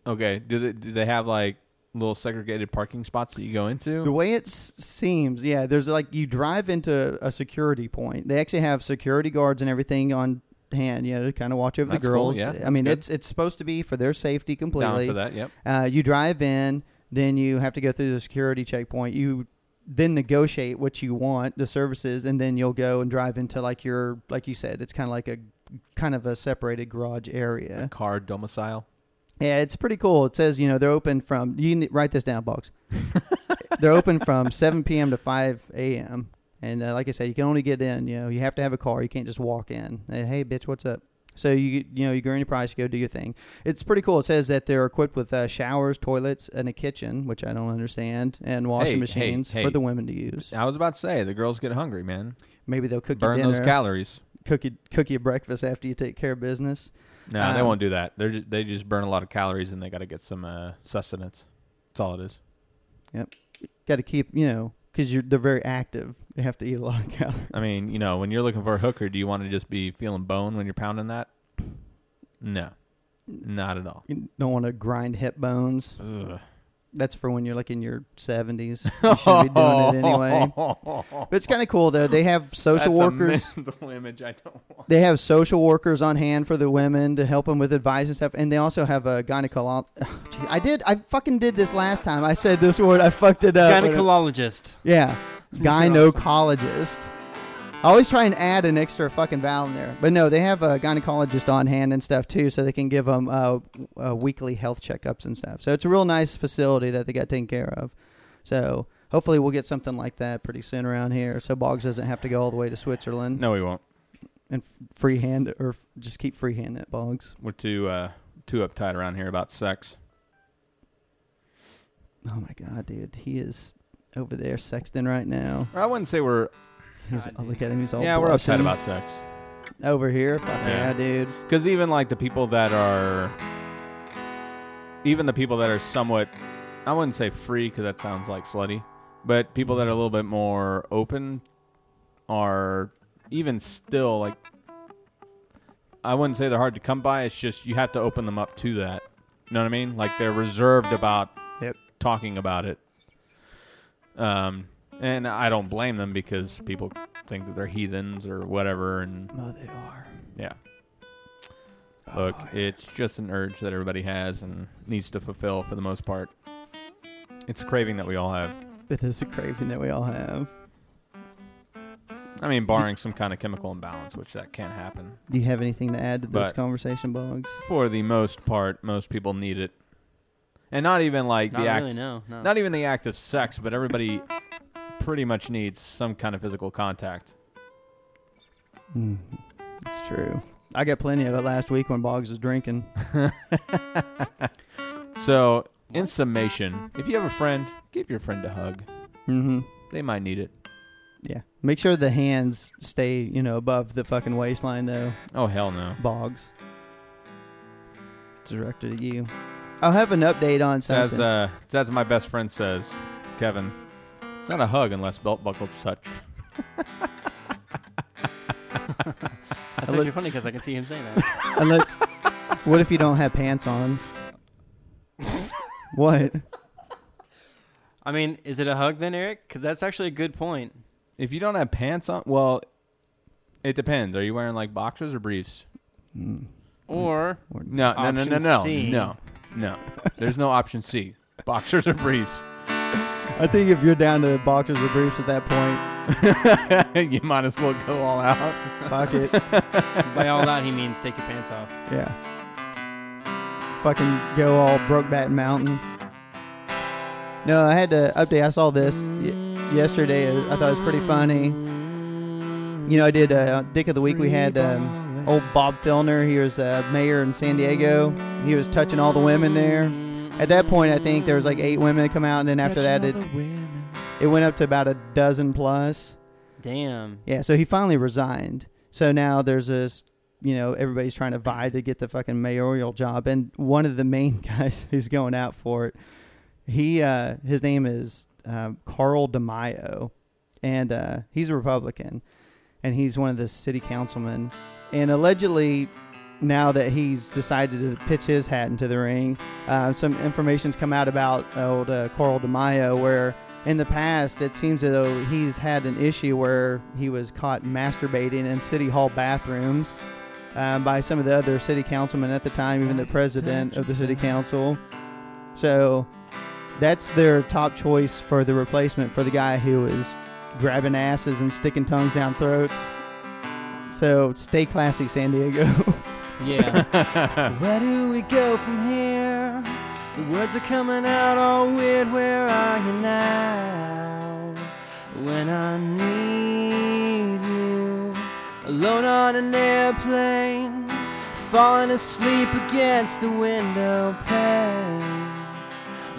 Speaker 3: Okay. Do they do they have like little segregated parking spots that you go into?
Speaker 2: The way it s- seems, yeah, there's like you drive into a security point. They actually have security guards and everything on hand, you know, to kind of watch over
Speaker 3: That's
Speaker 2: the
Speaker 3: cool,
Speaker 2: girls.
Speaker 3: yeah,
Speaker 2: I mean,
Speaker 3: good.
Speaker 2: it's it's supposed to be for their safety completely.
Speaker 3: Down for that. Yep.
Speaker 2: Uh, you drive in, then you have to go through the security checkpoint. You then negotiate what you want, the services, and then you'll go and drive into like your, like you said, it's kind of like a kind of a separated garage area.
Speaker 3: Car domicile.
Speaker 2: Yeah, it's pretty cool. It says, you know, they're open from, you write this down, Boggs. they're open from 7 p.m. to 5 a.m. And uh, like I said, you can only get in, you know, you have to have a car. You can't just walk in. Hey, hey, bitch, what's up? So you you know you go in your price, you go do your thing. It's pretty cool. It says that they're equipped with uh, showers, toilets, and a kitchen, which I don't understand, and washing
Speaker 3: Hey, hey,
Speaker 2: machines
Speaker 3: hey.
Speaker 2: for the women to use.
Speaker 3: I was about to say the girls get hungry, man.
Speaker 2: Maybe they'll cook
Speaker 3: Burn
Speaker 2: you
Speaker 3: those calories.
Speaker 2: cook you cook you breakfast after you take care of business.
Speaker 3: No, they
Speaker 2: Um,
Speaker 3: won't do that. Just, they just burn a lot of calories and they got to get some uh, sustenance. That's all it is.
Speaker 2: Yep, got to keep you know because you're they're very active. They have to eat a lot of calories.
Speaker 3: I mean, you know, when you're looking for a hooker, do you want to just be feeling bone when you're pounding that? No, not at all.
Speaker 2: You don't want to grind hip bones.
Speaker 3: Ugh.
Speaker 2: That's for when you're like in your 70s. You shouldn't be doing it anyway. But it's kind of cool though. They have social workers.
Speaker 3: mental image I don't want.
Speaker 2: They have social workers on hand for the women to help them with advice and stuff. And they also have a gynecologist. I did. I fucking did this last time. I said this word. I fucked it up.
Speaker 4: Gynecologist.
Speaker 2: Yeah, gynecologist. I always try and add an extra fucking vowel in there, but no, they have a gynecologist on hand and stuff too, so they can give them uh, uh, weekly health checkups and stuff. So it's a real nice facility that they got taken care of. So hopefully we'll get something like that pretty soon around here, so Boggs doesn't have to go all the way to Switzerland
Speaker 3: No, we won't.
Speaker 2: and f- freehand or f- just keep freehanding it, Boggs.
Speaker 3: We're too uh, too uptight around here about sex.
Speaker 2: Oh my god, dude, he is over there sexting right now.
Speaker 3: Or I wouldn't say we're
Speaker 2: He's,
Speaker 4: God
Speaker 2: look at him, he's all
Speaker 3: yeah we're
Speaker 2: blushing.
Speaker 3: uptight about sex
Speaker 2: over here. Fuck
Speaker 3: Yeah.
Speaker 2: yeah, dude.
Speaker 3: because even like the people that are even the people that are somewhat I wouldn't say free because that sounds like slutty, but people that are a little bit more open are even still like I wouldn't say they're hard to come by. It's just you have to open them up to that. You know what I mean? Like they're reserved about
Speaker 2: Yep.
Speaker 3: talking about it. Um, and I don't blame them because people think that they're heathens or whatever. And
Speaker 2: Oh, they are.
Speaker 3: yeah, oh, look,
Speaker 2: Oh,
Speaker 3: it's just an urge that everybody has and needs to fulfill for the most part. It's a craving that we all have.
Speaker 2: It is a craving that we all have.
Speaker 3: I mean, barring some kind of chemical imbalance, which that can't happen.
Speaker 2: Do you have anything to add to this
Speaker 3: But-
Speaker 2: conversation, Boggs?
Speaker 3: For the most part, most people need it, and not even like
Speaker 4: Not
Speaker 3: the act,
Speaker 4: really, no. no.
Speaker 3: not even the act of sex, but everybody pretty much needs some kind of physical contact.
Speaker 2: Mm, it's true. I got plenty of it last week when Boggs was drinking.
Speaker 3: So, in summation, if you have a friend, give your friend a hug.
Speaker 2: Mm-hmm.
Speaker 3: They might need it.
Speaker 2: Yeah. Make sure the hands stay, you know, above the fucking waistline, though.
Speaker 3: Oh hell no.
Speaker 2: Boggs. It's directed at you. I'll have an update on something.
Speaker 3: As uh, as my best friend says, Kevin, it's not a hug unless belt buckles touch.
Speaker 4: That's
Speaker 2: I look-
Speaker 4: actually funny because I can see him saying that.
Speaker 2: Unless, what if you don't have pants on? what?
Speaker 4: I mean, is it a hug then, Eric? Because that's actually a good point.
Speaker 3: If you don't have pants on, well, it depends. Are you wearing like boxers or briefs?
Speaker 2: Mm.
Speaker 4: Or
Speaker 2: Or-
Speaker 3: No, no, no, no,
Speaker 4: Option
Speaker 3: no,
Speaker 4: C.
Speaker 3: no, no. There's no option C. Boxers or briefs.
Speaker 2: I think if you're down to boxers or briefs at that point,
Speaker 3: you might as well go all out.
Speaker 2: fuck it.
Speaker 4: by all that he means take your pants off.
Speaker 2: Yeah. Fucking go all Brokeback Mountain. No, I had to update. I saw this y- yesterday. I thought it was pretty funny. You know, I did uh, Dick of the Week. We had um, old Bob Filner. He was uh, mayor in San Diego. He was touching all the women there. At that point, I think there was like eight women that come out, and then after that, it it went up to about a dozen plus.
Speaker 4: Damn.
Speaker 2: Yeah, so he finally resigned. So now there's this, you know, everybody's trying to vie to get the fucking mayoral job, and one of the main guys who's going out for it, he, uh, his name is uh, Carl DeMaio, and uh, he's a Republican, and he's one of the city councilmen, and allegedly. Now that he's decided to pitch his hat into the ring, uh, some information's come out about old uh, Carl DeMaio, where in the past, it seems as though he's had an issue where he was caught masturbating in city hall bathrooms um, by some of the other city councilmen at the time, even the president of the city council. So that's their top choice for the replacement for the guy who was grabbing asses and sticking tongues down throats. So stay classy, San Diego.
Speaker 4: Yeah. Where do we go from here? The words are coming out all weird. Where are you now? When I need you, alone on an airplane, falling asleep against the window pane.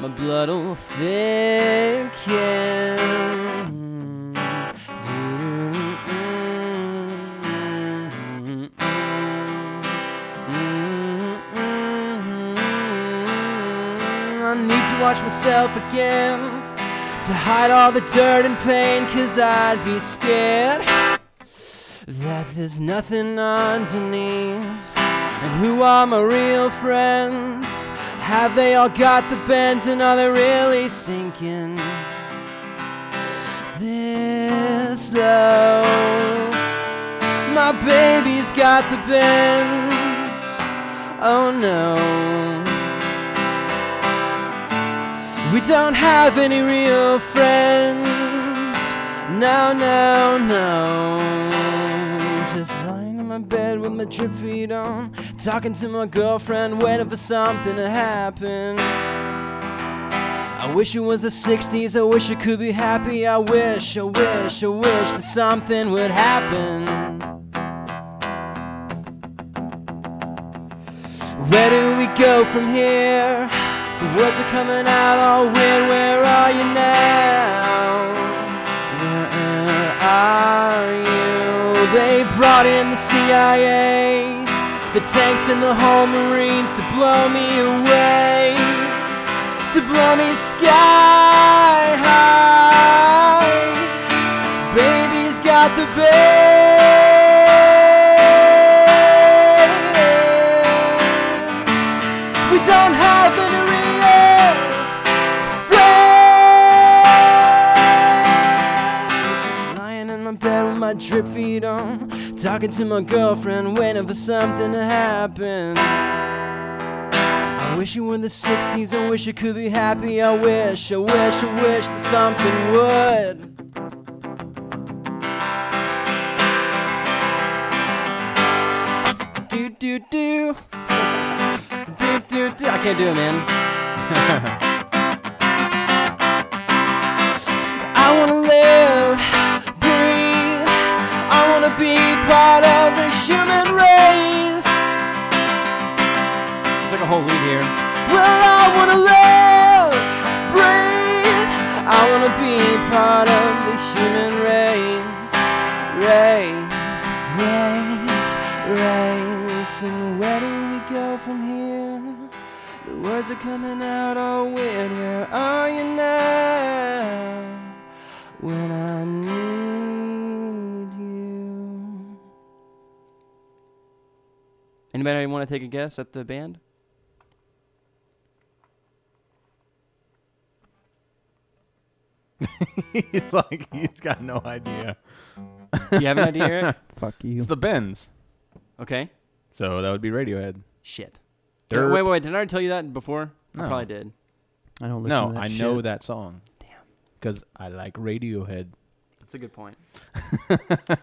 Speaker 4: My blood'll thicken. Watch myself again to hide all the dirt and pain, cause I'd be scared that there's nothing underneath. And who are my real friends? Have they all got the bends and are they really sinking this low? My baby's got the bends. Oh no. We don't have any real friends. No, no, no. Just lying in my bed with my drip feet on, talking to my girlfriend, waiting for something to happen. I wish it was the 60s, I wish I could be happy. I wish, I wish, I wish that something would happen. Where do we go from here? The words are coming out all weird. Where are you now? Where are you? They brought in the CIA, the tanks and the whole marines to blow me away, to blow me sky high. Baby's got the best. Talking to my girlfriend, waiting for something to happen. I wish it were in the 60s. I wish it could be happy. I wish, I wish, I wish that something would. Do, do, do. do, do, do. I can't do it, man. I wanna live. I wanna be part of the human race. It's like a whole lead here. Well, I wanna live, breathe. I wanna be part of the human race, race, race, race. And where do we go from here? The words are coming out oh, all weird. Where are you now? When I need Anybody want to take a guess at the band?
Speaker 3: he's like he's got no idea.
Speaker 4: You have an idea, Eric?
Speaker 2: Fuck you.
Speaker 3: It's the Bends.
Speaker 4: Okay.
Speaker 3: So that would be Radiohead.
Speaker 4: Shit.
Speaker 3: Derp.
Speaker 4: Wait, wait, wait. Did I already tell you that before? I probably did.
Speaker 2: I don't listen
Speaker 3: No,
Speaker 2: to that No,
Speaker 3: I
Speaker 2: shit.
Speaker 3: know that song.
Speaker 4: Damn.
Speaker 3: Because I like Radiohead.
Speaker 4: That's a good point.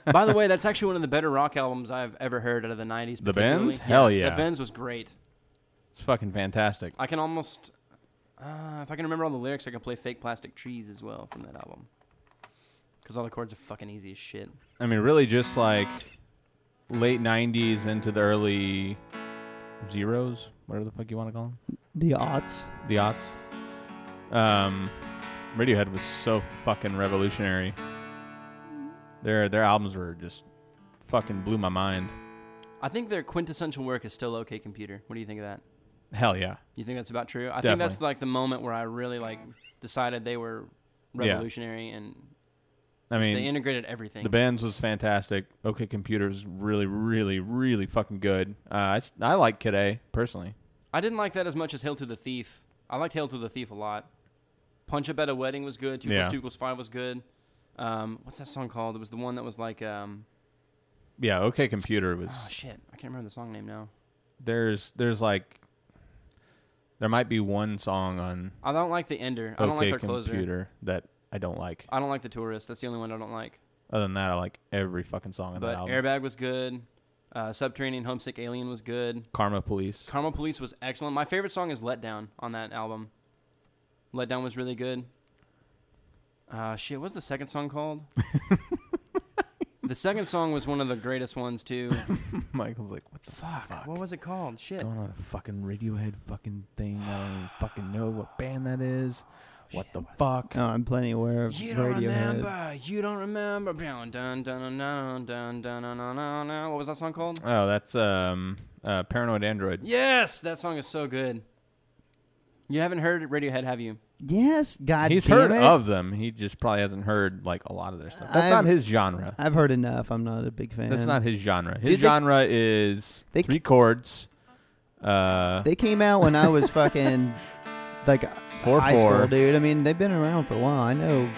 Speaker 4: By the way, that's actually one of the better rock albums I've ever heard out of the 90s.
Speaker 3: The
Speaker 4: particularly.
Speaker 3: Bends? Hell yeah.
Speaker 4: The Bends was great.
Speaker 3: It's fucking fantastic.
Speaker 4: I can almost, uh, if I can remember all the lyrics, I can play Fake Plastic Trees as well from that album. Because all the chords are fucking easy as shit.
Speaker 3: I mean, really, just like late '90s into the early zeros, whatever the fuck you want to call them,
Speaker 2: The aughts.
Speaker 3: the aughts. Um, Radiohead was so fucking revolutionary. Their their albums were just fucking blew my mind.
Speaker 4: I think their quintessential work is still OK Computer. What do you think of that?
Speaker 3: Hell yeah.
Speaker 4: You think that's about true? I think that's like the moment where I really like decided they were
Speaker 3: Yeah.
Speaker 4: revolutionary and
Speaker 3: I
Speaker 4: mean they integrated everything.
Speaker 3: the Bends was fantastic. OK Computer's really, really, really fucking good. Uh, I, I like Kid A personally.
Speaker 4: I didn't like that as much as Hail to the Thief. I liked Hail to the Thief a lot. Punch Up at a Wedding was good. Two
Speaker 3: Yeah.
Speaker 4: plus two equals five was good. Um, what's that song called? It was the one that was like, um,
Speaker 3: Yeah, OK Computer was.
Speaker 4: oh shit, I can't remember the song name now.
Speaker 3: There's there's like there might be one song on
Speaker 4: I don't like the Ender. I don't
Speaker 3: OK
Speaker 4: like their closer.
Speaker 3: Computer that I don't like.
Speaker 4: I don't like the Tourist. That's the only one I don't like.
Speaker 3: Other than that, I like every fucking song on
Speaker 4: But
Speaker 3: that album.
Speaker 4: Airbag was good. Uh, Subterranean Homesick Alien was good.
Speaker 3: Karma Police.
Speaker 4: Karma Police was excellent. My favorite song is Let Down on that album. Let Down was really good. Uh, shit, what's the second song called? the second song was one of the greatest ones too.
Speaker 3: Michael's like, what the
Speaker 4: Fuck,
Speaker 3: fuck?
Speaker 4: what was it called? Shit.
Speaker 3: going on a fucking Radiohead fucking thing? I don't even fucking know what band that is. What the fuck?
Speaker 2: Oh, I'm plenty aware of
Speaker 4: You don't
Speaker 2: Radiohead.
Speaker 4: remember. You don't remember. Dun, dun, dun, dun, dun, dun, dun, dun, dun, dun. What was that song called?
Speaker 3: Oh, that's um, uh, Paranoid Android.
Speaker 4: Yes, that song is so good. You haven't heard Radiohead, have you?
Speaker 2: Yes, God
Speaker 3: He's
Speaker 2: damn
Speaker 3: heard
Speaker 2: it.
Speaker 3: of them. He just probably hasn't heard like a lot of their stuff. That's not
Speaker 2: I've-
Speaker 3: his genre.
Speaker 2: I've heard enough. I'm not a big fan.
Speaker 3: That's not his genre. His
Speaker 2: Did they-
Speaker 3: genre is
Speaker 2: they-
Speaker 3: three chords. Uh,
Speaker 2: They came out when I was fucking like
Speaker 3: Four,
Speaker 2: high
Speaker 3: four.
Speaker 2: school, dude. I mean, they've been around for a while. I know.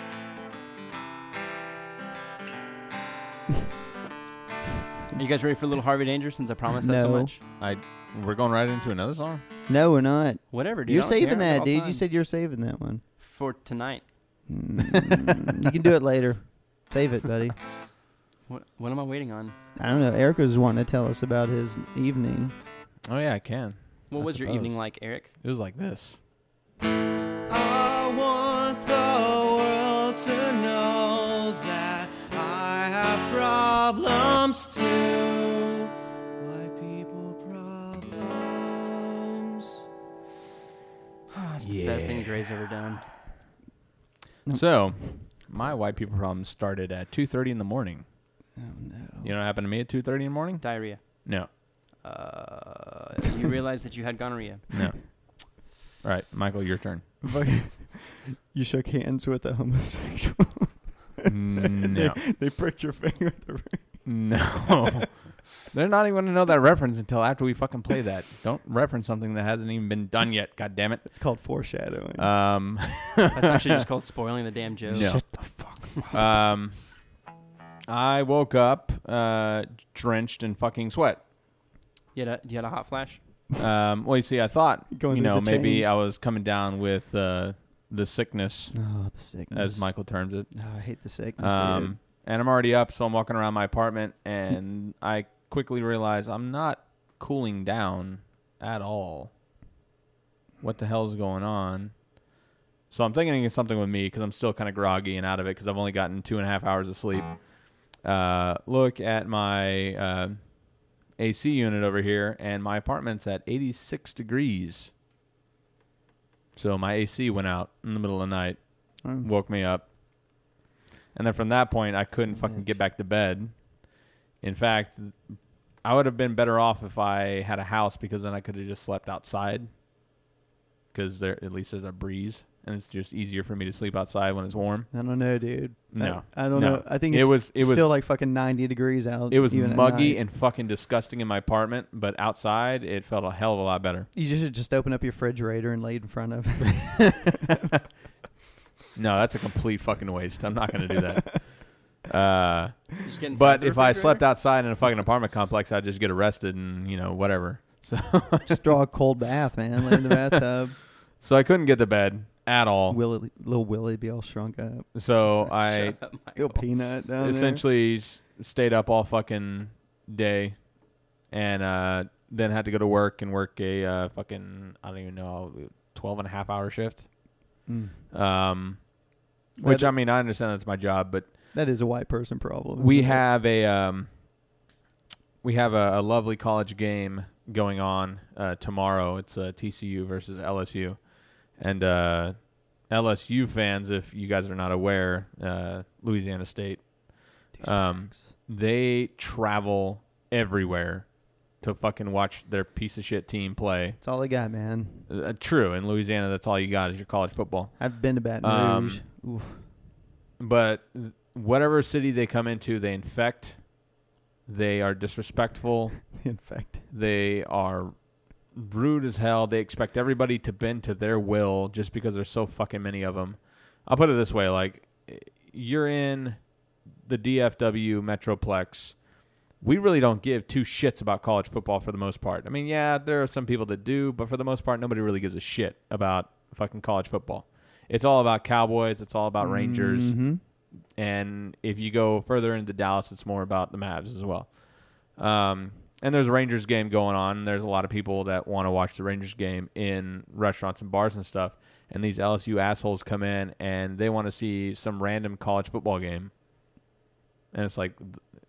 Speaker 4: Are you guys ready for a little Harvey Danger since I promised that so much?
Speaker 3: I we're going right into another song.
Speaker 2: No, we're not.
Speaker 4: Whatever, dude.
Speaker 2: You're
Speaker 4: I don't
Speaker 2: saving
Speaker 4: care.
Speaker 2: that,
Speaker 4: All
Speaker 2: dude.
Speaker 4: time.
Speaker 2: You said you're saving that one.
Speaker 4: for tonight.
Speaker 2: Mm, you can do it later. Save it, buddy.
Speaker 4: What What am I waiting on?
Speaker 2: I don't know. Eric was wanting to tell us about his evening.
Speaker 3: Oh yeah, I can.
Speaker 4: What
Speaker 3: I
Speaker 4: was your
Speaker 3: suppose.
Speaker 4: evening like, Eric?
Speaker 3: It was like this.
Speaker 1: I want the world to know that I have problems too.
Speaker 4: It's the best thing Gray's ever done.
Speaker 3: So, my white people problem started at 2:30 in the morning.
Speaker 2: Oh no.
Speaker 3: You know what happened to me at 2:30 in the morning?
Speaker 4: Diarrhea.
Speaker 3: No,
Speaker 4: Uh, you realized that you had gonorrhea.
Speaker 3: no. All right, Michael, your turn.
Speaker 2: you shook hands with a homosexual.
Speaker 3: no,
Speaker 2: they pricked your finger with the ring.
Speaker 3: no. They're not even going to know that reference until after we fucking play that. Don't reference something that hasn't even been done yet. God damn it.
Speaker 2: It's called foreshadowing.
Speaker 3: Um,
Speaker 4: That's actually just called spoiling the damn joke.
Speaker 3: No.
Speaker 2: Shut the fuck.
Speaker 3: um, I woke up uh, drenched in fucking sweat.
Speaker 4: You had a you had a hot flash.
Speaker 3: Um, well, you see, I thought
Speaker 2: Going
Speaker 3: you
Speaker 2: through
Speaker 3: know
Speaker 2: the
Speaker 3: maybe
Speaker 2: change.
Speaker 3: I was coming down with uh, the sickness,
Speaker 2: Oh, the sickness.
Speaker 3: as Michael terms it.
Speaker 2: Oh, I hate the sickness, dude.
Speaker 3: Um, and I'm already up, so I'm walking around my apartment, and I quickly realize I'm not cooling down at all. What the hell's going on? So I'm thinking it's something with me because I'm still kind of groggy and out of it because I've only gotten two and a half hours of sleep. Uh, look at my uh, AC unit over here, and my apartment's at 86 degrees. So my AC went out in the middle of the night
Speaker 2: Mm.
Speaker 3: woke me up. And then from that point, I couldn't fucking get back to bed. In fact, I would have been better off if I had a house because then I could have just slept outside. Because there, at least there's a breeze, and it's just easier for me to sleep outside when it's warm.
Speaker 2: I don't know, dude.
Speaker 3: No,
Speaker 2: I, don't
Speaker 3: no.
Speaker 2: know. I think
Speaker 3: It was- it was-
Speaker 2: still like fucking 90 degrees out.
Speaker 3: It was
Speaker 2: even
Speaker 3: muggy and fucking disgusting in my apartment, but outside it felt a hell of a lot better.
Speaker 2: You just should just open up your refrigerator and lay it in front of it.
Speaker 3: No, that's a complete fucking waste. I'm not going to do that. Uh,
Speaker 4: Just
Speaker 3: but if I slept outside in a fucking apartment complex, I'd just get arrested and you know whatever. So
Speaker 2: just draw a cold bath, man. Lay in the bathtub.
Speaker 3: So I couldn't get to bed at all.
Speaker 2: Willie, little Willie be all shrunk up.
Speaker 3: So I
Speaker 4: Shut up,
Speaker 2: Little peanut down
Speaker 3: essentially s- stayed up all fucking day, and uh, then had to go to work and work a uh, fucking I don't even know 12 and a half hour shift.
Speaker 2: Mm.
Speaker 3: Um, which
Speaker 2: That-
Speaker 3: I mean I understand that's my job, but
Speaker 2: That is a white person problem.
Speaker 3: we
Speaker 2: isn't it?
Speaker 3: have a um, we have a, a lovely college game going on uh, tomorrow. It's uh, TCU versus LSU, and uh, LSU fans, if you guys are not aware, uh, Louisiana State, um, they travel everywhere to fucking watch their piece of shit team play.
Speaker 2: That's all they got, man.
Speaker 3: Uh, true, in Louisiana, that's all you got is your college football.
Speaker 2: I've been to Baton
Speaker 3: Um,
Speaker 2: Rouge. Oof.
Speaker 3: But whatever city they come into, they infect. They are disrespectful.
Speaker 2: In fact,
Speaker 3: They are rude as hell. They expect everybody to bend to their will just because there's so fucking many of them. I'll put it this way: like you're in the DFW Metroplex. We really don't give two shits about college football for the most part. I mean, yeah, there are some people that do, but for the most part, nobody really gives a shit about fucking college football. It's all about Cowboys. It's all about Rangers.
Speaker 2: Mhm.
Speaker 3: And if you go further into Dallas, it's more about the Mavs as well. Um, and there's a Rangers game going on. There's a lot of people that want to watch the Rangers game in restaurants and bars and stuff. And these LSU assholes come in and they want to see some random college football game. And it's like,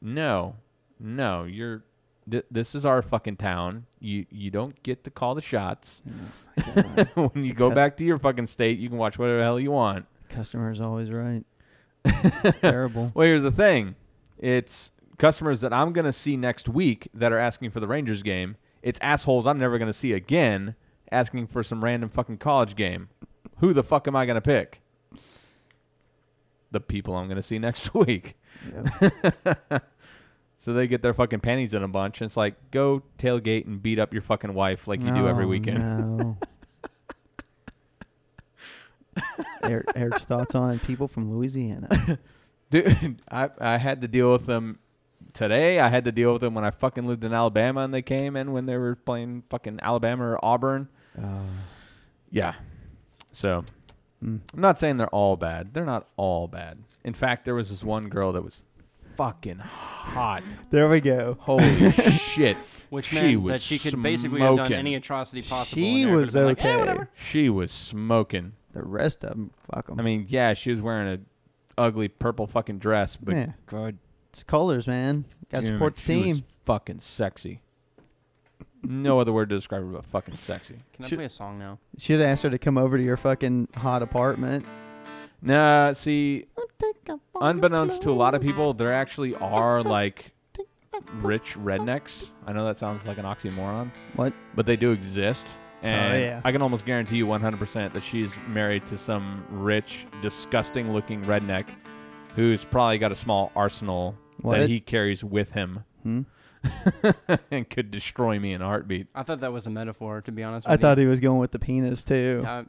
Speaker 3: no, no, you're. Th- this is our fucking town. You you don't get to call the shots. when you go back to your fucking state, you can watch whatever the hell you want.
Speaker 2: Customer's always right. Terrible.
Speaker 3: Well, here's the thing. It's customers that I'm going to see next week that are asking for the Rangers game. It's assholes I'm never going to see again asking for some random fucking college game. Who the fuck am I going to pick? The people I'm going to see next week.
Speaker 2: Yep.
Speaker 3: So they get their fucking panties in a bunch. And it's like, go tailgate and beat up your fucking wife like you do every
Speaker 2: Oh,
Speaker 3: weekend.
Speaker 2: No. Eric, Eric's thoughts on people from Louisiana.
Speaker 3: Dude, I, I had to deal with them today. I had to deal with them when I fucking lived in Alabama and they came in when they were playing fucking Alabama or Auburn.
Speaker 2: Oh.
Speaker 3: Yeah. So
Speaker 2: Mm.
Speaker 3: I'm not saying they're all bad. They're not all bad. In fact, there was this one girl that was fucking hot.
Speaker 2: There we go.
Speaker 3: Holy shit.
Speaker 4: Which
Speaker 3: She
Speaker 4: meant
Speaker 3: was
Speaker 4: that she could basically have done any atrocity possible.
Speaker 2: She was okay.
Speaker 4: Like, "Eh, whatever."
Speaker 3: She was smoking.
Speaker 2: The rest of them, fuck them.
Speaker 3: I mean, yeah, she was wearing a ugly purple fucking dress, but
Speaker 2: yeah,
Speaker 3: God
Speaker 2: it's colors, man. Got to
Speaker 3: damn
Speaker 2: support
Speaker 3: it,
Speaker 2: the
Speaker 3: she was
Speaker 2: team.
Speaker 3: fucking sexy. No other word to describe her but fucking sexy.
Speaker 4: Can I
Speaker 2: Should-
Speaker 4: play a song now?
Speaker 2: Should have asked her to come over to your fucking hot apartment.
Speaker 3: Nah, see, unbeknownst to a lot of people, there actually are like rich rednecks. I know that sounds like an oxymoron,
Speaker 2: What?
Speaker 3: but they do exist. And
Speaker 2: yeah.
Speaker 3: I can almost guarantee you 100% that she's married to some rich, disgusting looking redneck who's probably got a small arsenal
Speaker 2: What?
Speaker 3: that he carries with him
Speaker 2: Hmm?
Speaker 3: and could destroy me in a heartbeat.
Speaker 4: I thought that was a metaphor, to be honest.
Speaker 2: I
Speaker 4: with
Speaker 2: thought he was going with the penis too.
Speaker 4: Uh,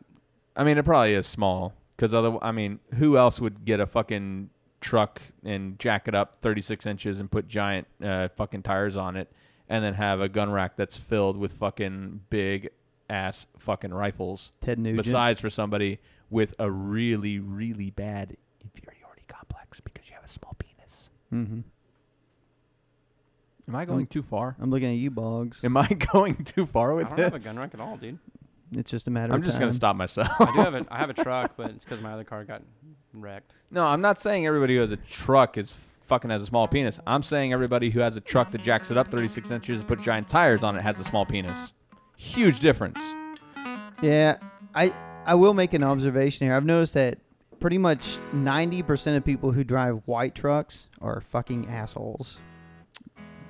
Speaker 3: I mean, it probably is small because other. I mean, who else would get a fucking truck and jack it up 36 inches and put giant uh, fucking tires on it and then have a gun rack that's filled with fucking big ass fucking rifles.
Speaker 2: Ted Nugent.
Speaker 3: Besides, for somebody with a really, really bad inferiority complex because you have a small penis.
Speaker 2: Mm-hmm.
Speaker 3: Am I going too far?
Speaker 2: I'm looking at you, Boggs.
Speaker 3: Am I going too far with this?
Speaker 4: I don't
Speaker 3: this?
Speaker 4: have a gun rack at all, dude.
Speaker 2: It's just a matter
Speaker 3: I'm
Speaker 2: of
Speaker 3: just
Speaker 2: time.
Speaker 3: gonna stop myself.
Speaker 4: I do have a I have a truck, but it's because my other car got wrecked.
Speaker 3: no, I'm not saying everybody who has a truck is fucking has a small penis. I'm saying everybody who has a truck that jacks it up 36 inches and put giant tires on it has a small penis. Huge difference.
Speaker 2: Yeah, I I will make an observation here. I've noticed that pretty much 90% of people who drive white trucks are fucking assholes.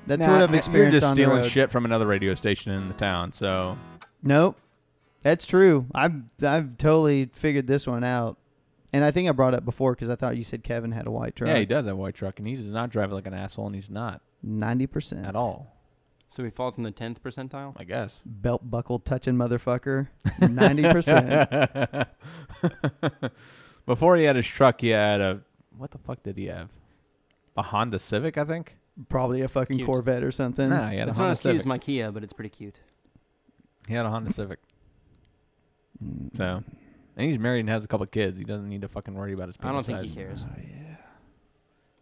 Speaker 2: That's
Speaker 3: Nah,
Speaker 2: what I've experienced.
Speaker 3: You're just
Speaker 2: on the
Speaker 3: stealing
Speaker 2: road.
Speaker 3: shit from another radio station in the town. So
Speaker 2: Nope. That's true. I've I've totally figured this one out. And I think I brought it up before because I thought you said Kevin had a white truck.
Speaker 3: yeah, he does have a white truck, and he does not drive like an asshole, and he's not
Speaker 2: Ninety percent
Speaker 3: at all.
Speaker 4: So he falls in the tenth percentile.
Speaker 3: I guess.
Speaker 2: Belt buckle touching motherfucker. Ninety percent.
Speaker 3: Before he had his truck, he had a what the fuck did he have? A Honda Civic, I think.
Speaker 2: Probably a fucking
Speaker 4: Cute.
Speaker 2: Corvette or something.
Speaker 3: Nah, he had
Speaker 4: It's
Speaker 3: a
Speaker 4: not
Speaker 3: Honda
Speaker 4: as cute
Speaker 3: Civic.
Speaker 4: as my Kia, but it's pretty cute.
Speaker 3: he had a Honda Civic.
Speaker 2: Mm.
Speaker 3: So, and he's married and has a couple of kids. He doesn't need to fucking worry about his.
Speaker 4: I don't
Speaker 3: penis
Speaker 4: think he
Speaker 3: size.
Speaker 4: cares.
Speaker 2: Oh, yeah.